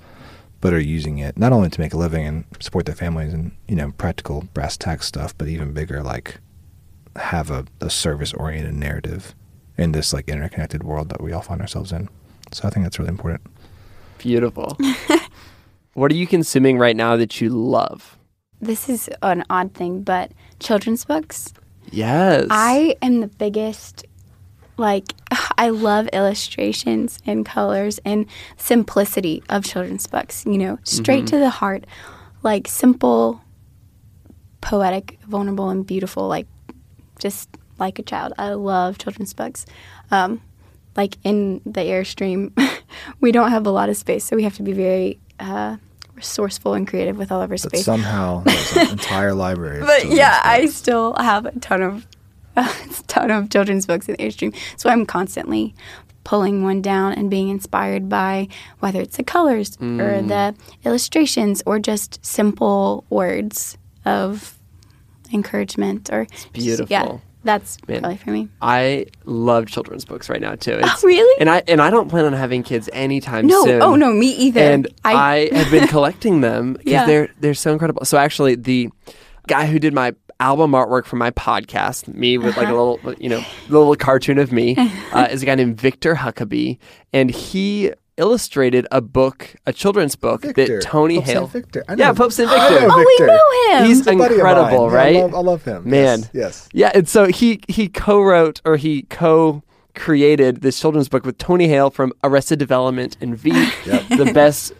but are using it not only to make a living and support their families and you know practical brass tacks stuff, but even bigger, like have a, a service oriented narrative in this like interconnected world that we all find ourselves in. So I think that's really important. Beautiful. what are you consuming right now that you love? This is an odd thing, but children's books. Yes. I am the biggest like I love illustrations and colors and simplicity of children's books, you know, straight to the heart, like simple, poetic, vulnerable and beautiful, like just like a child. I love children's books. Um, like in the Airstream, we don't have a lot of space, so we have to be very uh, resourceful and creative with all of our But space. somehow an entire library. But children's yeah, I still have a ton of a ton of children's books in Airstream, so I'm constantly pulling one down and being inspired by whether it's the colors or Mm. the illustrations or just simple words of encouragement or just- beautiful. yeah, that's Man. probably for me. I love children's books right now too. It's, really? And I and I don't plan on having kids anytime No, soon. oh no, me either. And I, have been collecting them because Yeah. they're they're so incredible. So actually, the guy who did my album artwork for my podcast, me with Uh-huh. like a little you know little cartoon of me, uh, is a guy named Victor Huckabee, and he illustrated a book, a children's book Victor. that Tony Pope Hale. Victor. Yeah, know- Pope Saint I Victor. know oh, we Victor. know him. He's He's a buddy of incredible, right? Yeah, I, love, I love him. Man. Yes. yes. Yeah, and so he he co-wrote or he co-created this children's book with Tony Hale from Arrested Development and Veep, Yep. the best,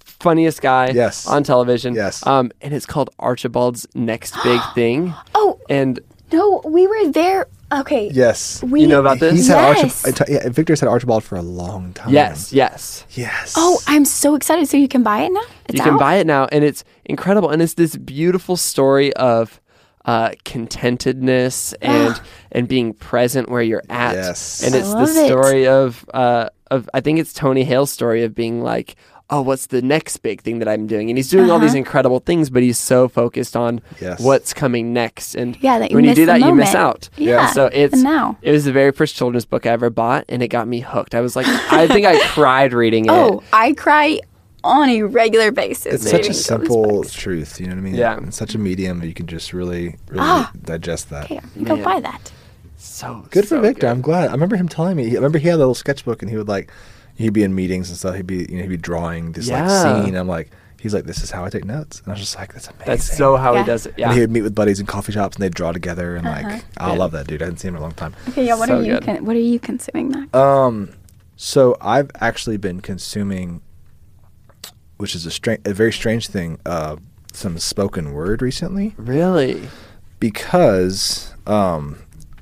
funniest guy Yes. on television. Yes. um, and it's called Archibald's Next Big Thing. oh And no, we were there. Okay, Yes. we You know about this? He's had Yes. Archibald. Yeah, Victor's had Archibald for a long time. yes, yes, Yes. Oh, I'm so excited! So you can buy it now. It's you can out? buy it now, and it's incredible. And it's this beautiful story of. Uh, contentedness and and being present where you're at, Yes. and I it's the love it. story of uh, of I think it's Tony Hale's story of being like, oh, what's the next big thing that I'm doing? And he's doing all these incredible things, but he's so focused on Yes. what's coming next. And Yeah, that you when you do the that, you miss out. Yeah, So it's the now. it was the very first children's book I ever bought, and it got me hooked. I was like, I think I cried reading it. Oh, I cry on a regular basis. It's such a simple truth. You know what I mean? Yeah. It's such a medium that you can just really, really Ah. digest that. Okay, I'm go buy that. so Good for Victor. good. I'm glad. I remember him telling me. I remember he had a little sketchbook, and he would like, he'd be in meetings and stuff. He'd be, you know, he'd be drawing this Yeah. like scene. I'm like, he's like, this is how I take notes, and I was just like, that's amazing. That's so how Yeah. he does it. Yeah. And he would meet with buddies in coffee shops, and they'd draw together, and Uh-huh. like, I Yeah. love that dude. I hadn't seen him in a long time. Okay, yeah. What So are you? good. Con- what are you consuming now? Um, so I've actually been consuming, which is a strange, a very strange thing. Uh, some spoken word recently really. because um,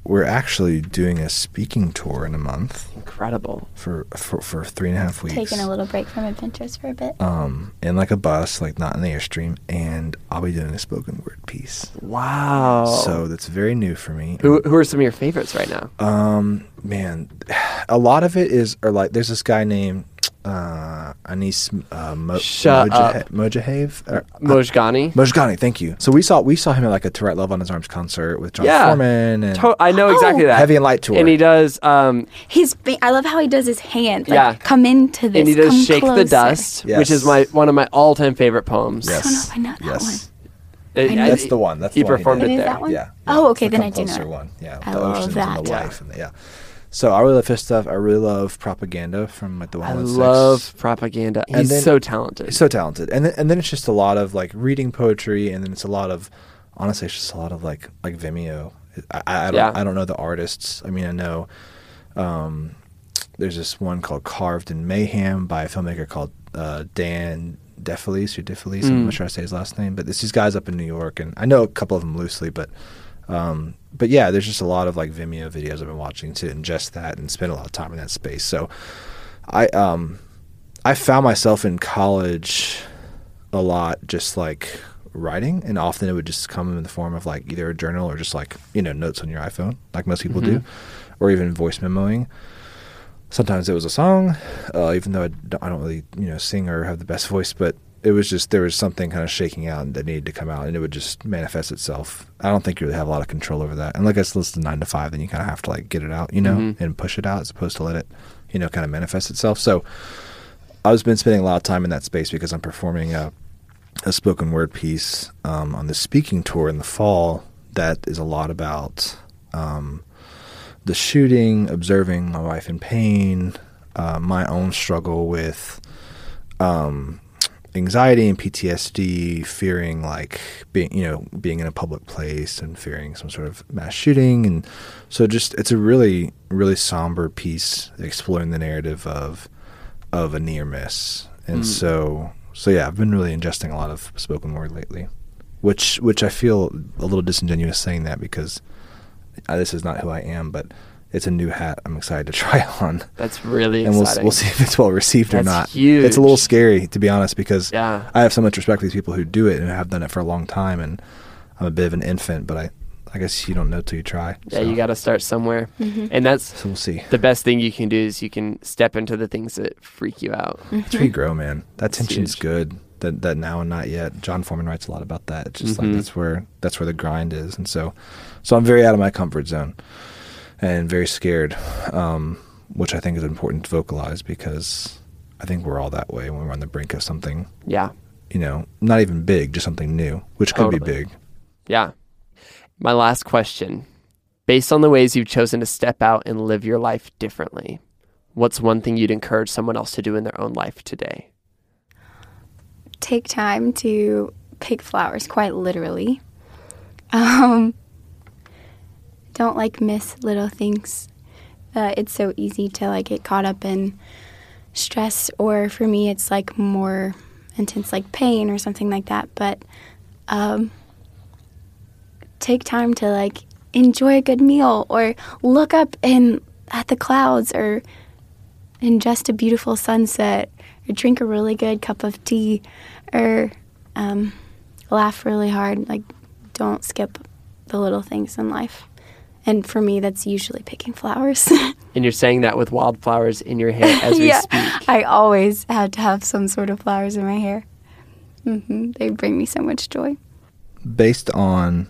we're actually doing a speaking tour in a month Incredible. for for, for three and a half weeks. Taking a little break from adventures for a bit. um, in like a bus, like not in the airstream, and I'll be doing a spoken word piece. Wow. So that's very new for me. who who are some of your favorites right now? Um, man, a lot of it is, or like, there's this guy named uh, Anis uh, Mo- Shut Mojahe- up. Mojahav. Or, Mojgani. Mojgani, thank you. So we saw we saw him at like a To Write Love on His Arms concert with Jon Yeah. Foreman and To- I know exactly Oh. that. Heavy and Light tour. And he does. Um, His, ba- I love how he does his hand. Like, Yeah. Come into this. and he does come "Shake the closer. Dust," which is my one of my all-time favorite poems. Yes. don't know if I know that yes. It- I That's the one. That's he the one performed It it is there. that one? Yeah. Oh, okay, It's the then I do know Closer it. one. Yeah. I the love oceans that. and the Yeah. life and the, yeah. So I really love his stuff. I really love propaganda from like the I 116. love propaganda. And He's then- so talented. He's so talented, and then, and then it's just a lot of like reading poetry, and then it's a lot of honestly, it's just a lot of like like Vimeo. I, I, I don't Yeah. I don't know the artists. I mean, I know um, there's this one called Carved in Mayhem by a filmmaker called uh, Dan Defelice or Defelice. I'm Mm. not sure I say his last name, but it's these guys up in New York, and I know a couple of them loosely, but. Um, but yeah, there's just a lot of like Vimeo videos I've been watching to ingest that and spend a lot of time in that space. So, I um, I found myself in college a lot just like writing and often it would just come in the form of like either a journal or just like you know notes on your iphone like most people do or even voice memoing sometimes it was a song uh, even though I don't, I don't really you know sing or have the best voice but it was just there was something kind of shaking out that needed to come out and it would just manifest itself. I don't think you really have a lot of control over that. And like i said it's nine to five then you kind of have to like get it out you know Mhm. and push it out as opposed to let it you know kind of manifest itself. So I've been spending a lot of time in that space because I'm performing a, a spoken word piece um, on the speaking tour in the fall that is a lot about um, the shooting, observing my wife in pain, uh, my own struggle with um, anxiety and PTSD, fearing like being, you know, being in a public place and fearing some sort of mass shooting. And so just, it's a really, really somber piece exploring the narrative of, of a near miss. And so, so yeah, I've been really ingesting a lot of spoken word lately, which, which I feel a little disingenuous saying that because uh, this is not who I am, but it's a new hat I'm excited to try on. That's really And we'll, we'll see if it's well received or That's not. huge. It's a little scary, to be honest, because Yeah. I have so much respect for these people who do it and have done it for a long time. And I'm a bit of an infant, but I, I guess you don't know till you try. Yeah, so, you got to start somewhere. And that's So we'll see. the best thing you can do is you can step into the things that freak you out. That's where you grow, man. That It's tension's good. That that now and not yet. Jon Foreman writes a lot about that. It's just Mhm. like that's where that's where the grind is, and so so I'm very out of my comfort zone and very scared, um, which I think is important to vocalize because I think we're all that way when we're on the brink of something. Yeah. You know, not even big, just something new, which could be big. Yeah. My last question. Based on the ways you've chosen to step out and live your life differently, what's one thing you'd encourage someone else to do in their own life today? take time to pick flowers, quite literally. Um, don't like miss little things. Uh, it's so easy to like get caught up in stress, or for me, it's like more intense, like pain or something like that. But um, take time to like enjoy a good meal, or look up and at the clouds, or ingest a beautiful sunset, or drink a really good cup of tea, or um, laugh really hard. Like, don't skip the little things in life. And for me, that's usually picking flowers. And you're saying that with wildflowers in your hair as we yeah, speak. I always had to have some sort of flowers in my hair. hmm They bring me so much joy. Based on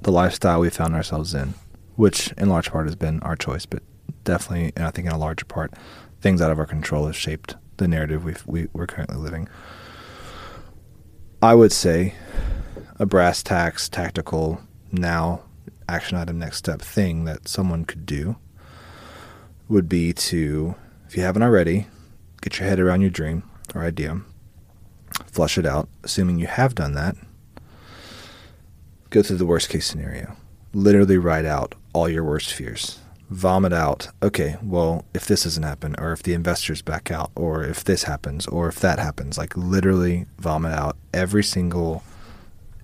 the lifestyle we found ourselves in, which in large part has been our choice, but definitely, and I think in a larger part, things out of our control have shaped the narrative we've, we, we're currently living. I would say a brass tacks, tactical, now action item, next step thing that someone could do would be to, if you haven't already, get your head around your dream or idea, flush it out. Assuming you have done that, go through the worst case scenario. Literally write out all your worst fears. Vomit out, okay, well, if this doesn't happen, or if the investors back out, or if this happens, or if that happens, like literally vomit out every single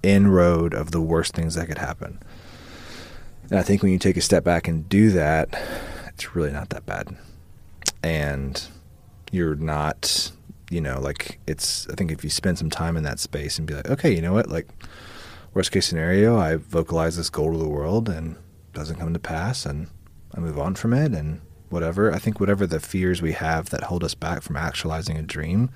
inroad of the worst things that could happen. And I think when you take a step back and do that, it's really not that bad. And you're not, you know, like it's, I think if you spend some time in that space and be like, okay, you know what, like, worst case scenario, I vocalize this goal to the world and doesn't come to pass and I move on from it and whatever. I think whatever the fears we have that hold us back from actualizing a dream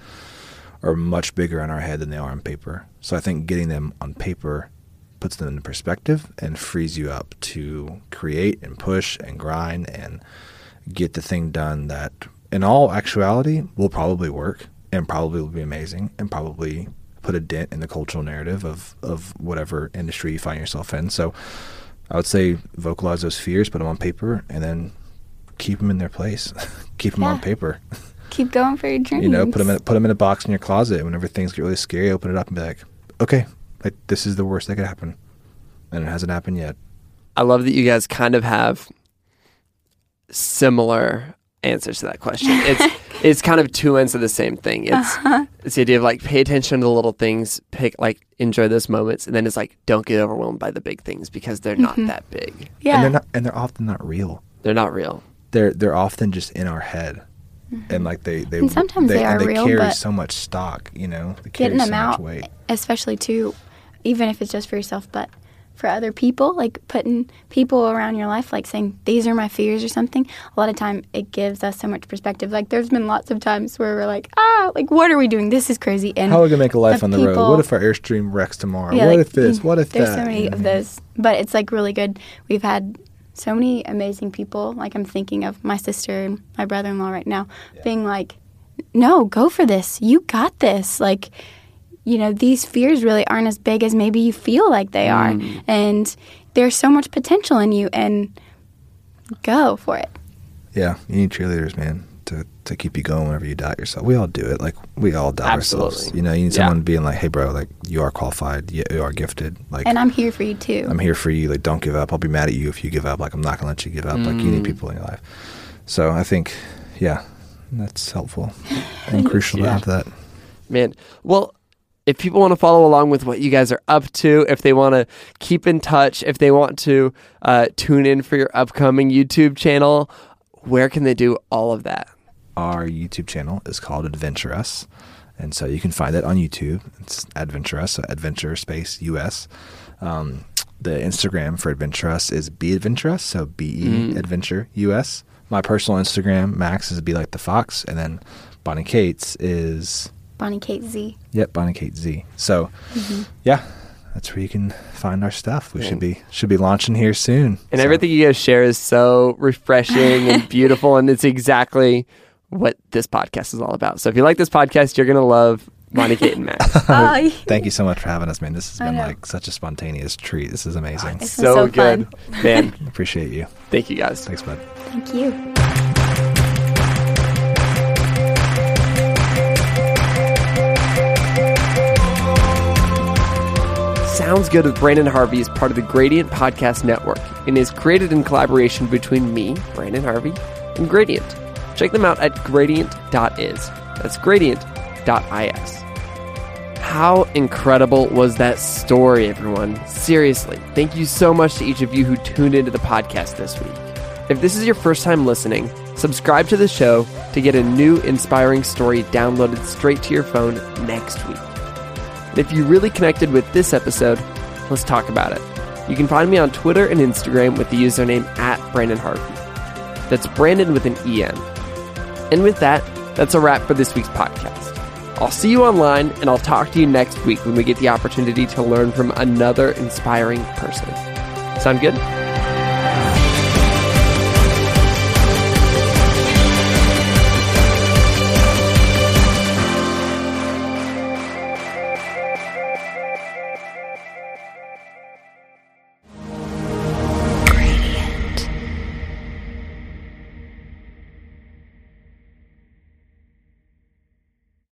are much bigger in our head than they are on paper. So I think getting them on paper puts them into perspective and frees you up to create and push and grind and get the thing done that in all actuality will probably work and probably will be amazing and probably put a dent in the cultural narrative of, of whatever industry you find yourself in. So I would say vocalize those fears, put them on paper, and then keep them in their place. keep them on paper. Keep going for your dreams. You know, put them in, put them in a box in your closet. Whenever things get really scary, open it up and be like, okay, like this is the worst that could happen, and it hasn't happened yet. I love that you guys kind of have similar answers to that question. It's it's kind of two ends of the same thing. It's Uh-huh. it's the idea of like pay attention to the little things, pick like enjoy those moments, and then it's like don't get overwhelmed by the big things because they're not that big. yeah. And they're not, and they're often not real. They're not real. They're they're often just in our head, and like they they Mm-hmm. And sometimes they and are they real, carry but so much stock. You know, they carry getting them so out, much weight. especially too, even if it's just for yourself, but for other people, like putting people around your life, like saying these are my fears or something. A lot of time it gives us so much perspective. Like there's been lots of times where we're like, ah, like what are we doing? This is crazy. And How are we gonna make a life on the road? What if our airstream wrecks tomorrow? Yeah, what like, if this? What if there's that? so many of Mhm. those, but it's like really good. We've had so many amazing people. Like I'm thinking of my sister and my brother-in-law right now, being like, "No, go for this. You got this." Like, you know, these fears really aren't as big as maybe you feel like they are, and there's so much potential in you, and go for it. Yeah, you need cheerleaders, man, to to keep you going whenever you doubt yourself. We all do it. Like we all doubt ourselves. You know, you need Yeah. someone being like, "Hey, bro, like you are qualified. You, you are gifted. Like And I'm here for you too. I'm here for you. Like don't give up. I'll be mad at you if you give up. Like I'm not gonna let you give up. Like you Mm. need people in your life. So I think, yeah, that's helpful and crucial to have that. Man, well, if people want to follow along with what you guys are up to, if they want to keep in touch, if they want to uh, tune in for your upcoming YouTube channel, where can they do all of that? Our YouTube channel is called Adventure Us. And so you can find it on YouTube. It's Adventure Us, so Adventure Space US. Um, the Instagram for Adventure Us is Be Adventure Us, so B E Adventure US. My personal Instagram, Max, is Be Like the Fox. And then Bonnie Kate's is, Bonnie Kate Z. yep, Bonnie Kate Z. So, mm-hmm. yeah, that's where you can find our stuff. We should be should be launching here soon. And So- everything you guys share is so refreshing and beautiful, and it's exactly what this podcast is all about. So if you like this podcast, you're gonna love Bonnie Kate and Max. Oh, Thank you so much for having us, man. This has been like such a spontaneous treat. This is amazing. It's so, so good, man. Appreciate you. Thank you guys. Thanks, bud. thank you. Sounds Good with Branden Harvey is part of the Gradient Podcast Network and is created in collaboration between me, Branden Harvey, and Gradient. Check them out at gradient.is. That's gradient.is. How incredible was that story, everyone? Seriously, thank you so much to each of you who tuned into the podcast this week. If this is your first time listening, subscribe to the show to get a new inspiring story downloaded straight to your phone next week. And if you really connected with this episode, let's talk about it. You can find me on Twitter and Instagram with the username at Branden Harvey. That's Branden with an EN. And with that, that's a wrap for this week's podcast. I'll see you online and I'll talk to you next week when we get the opportunity to learn from another inspiring person. Sound good?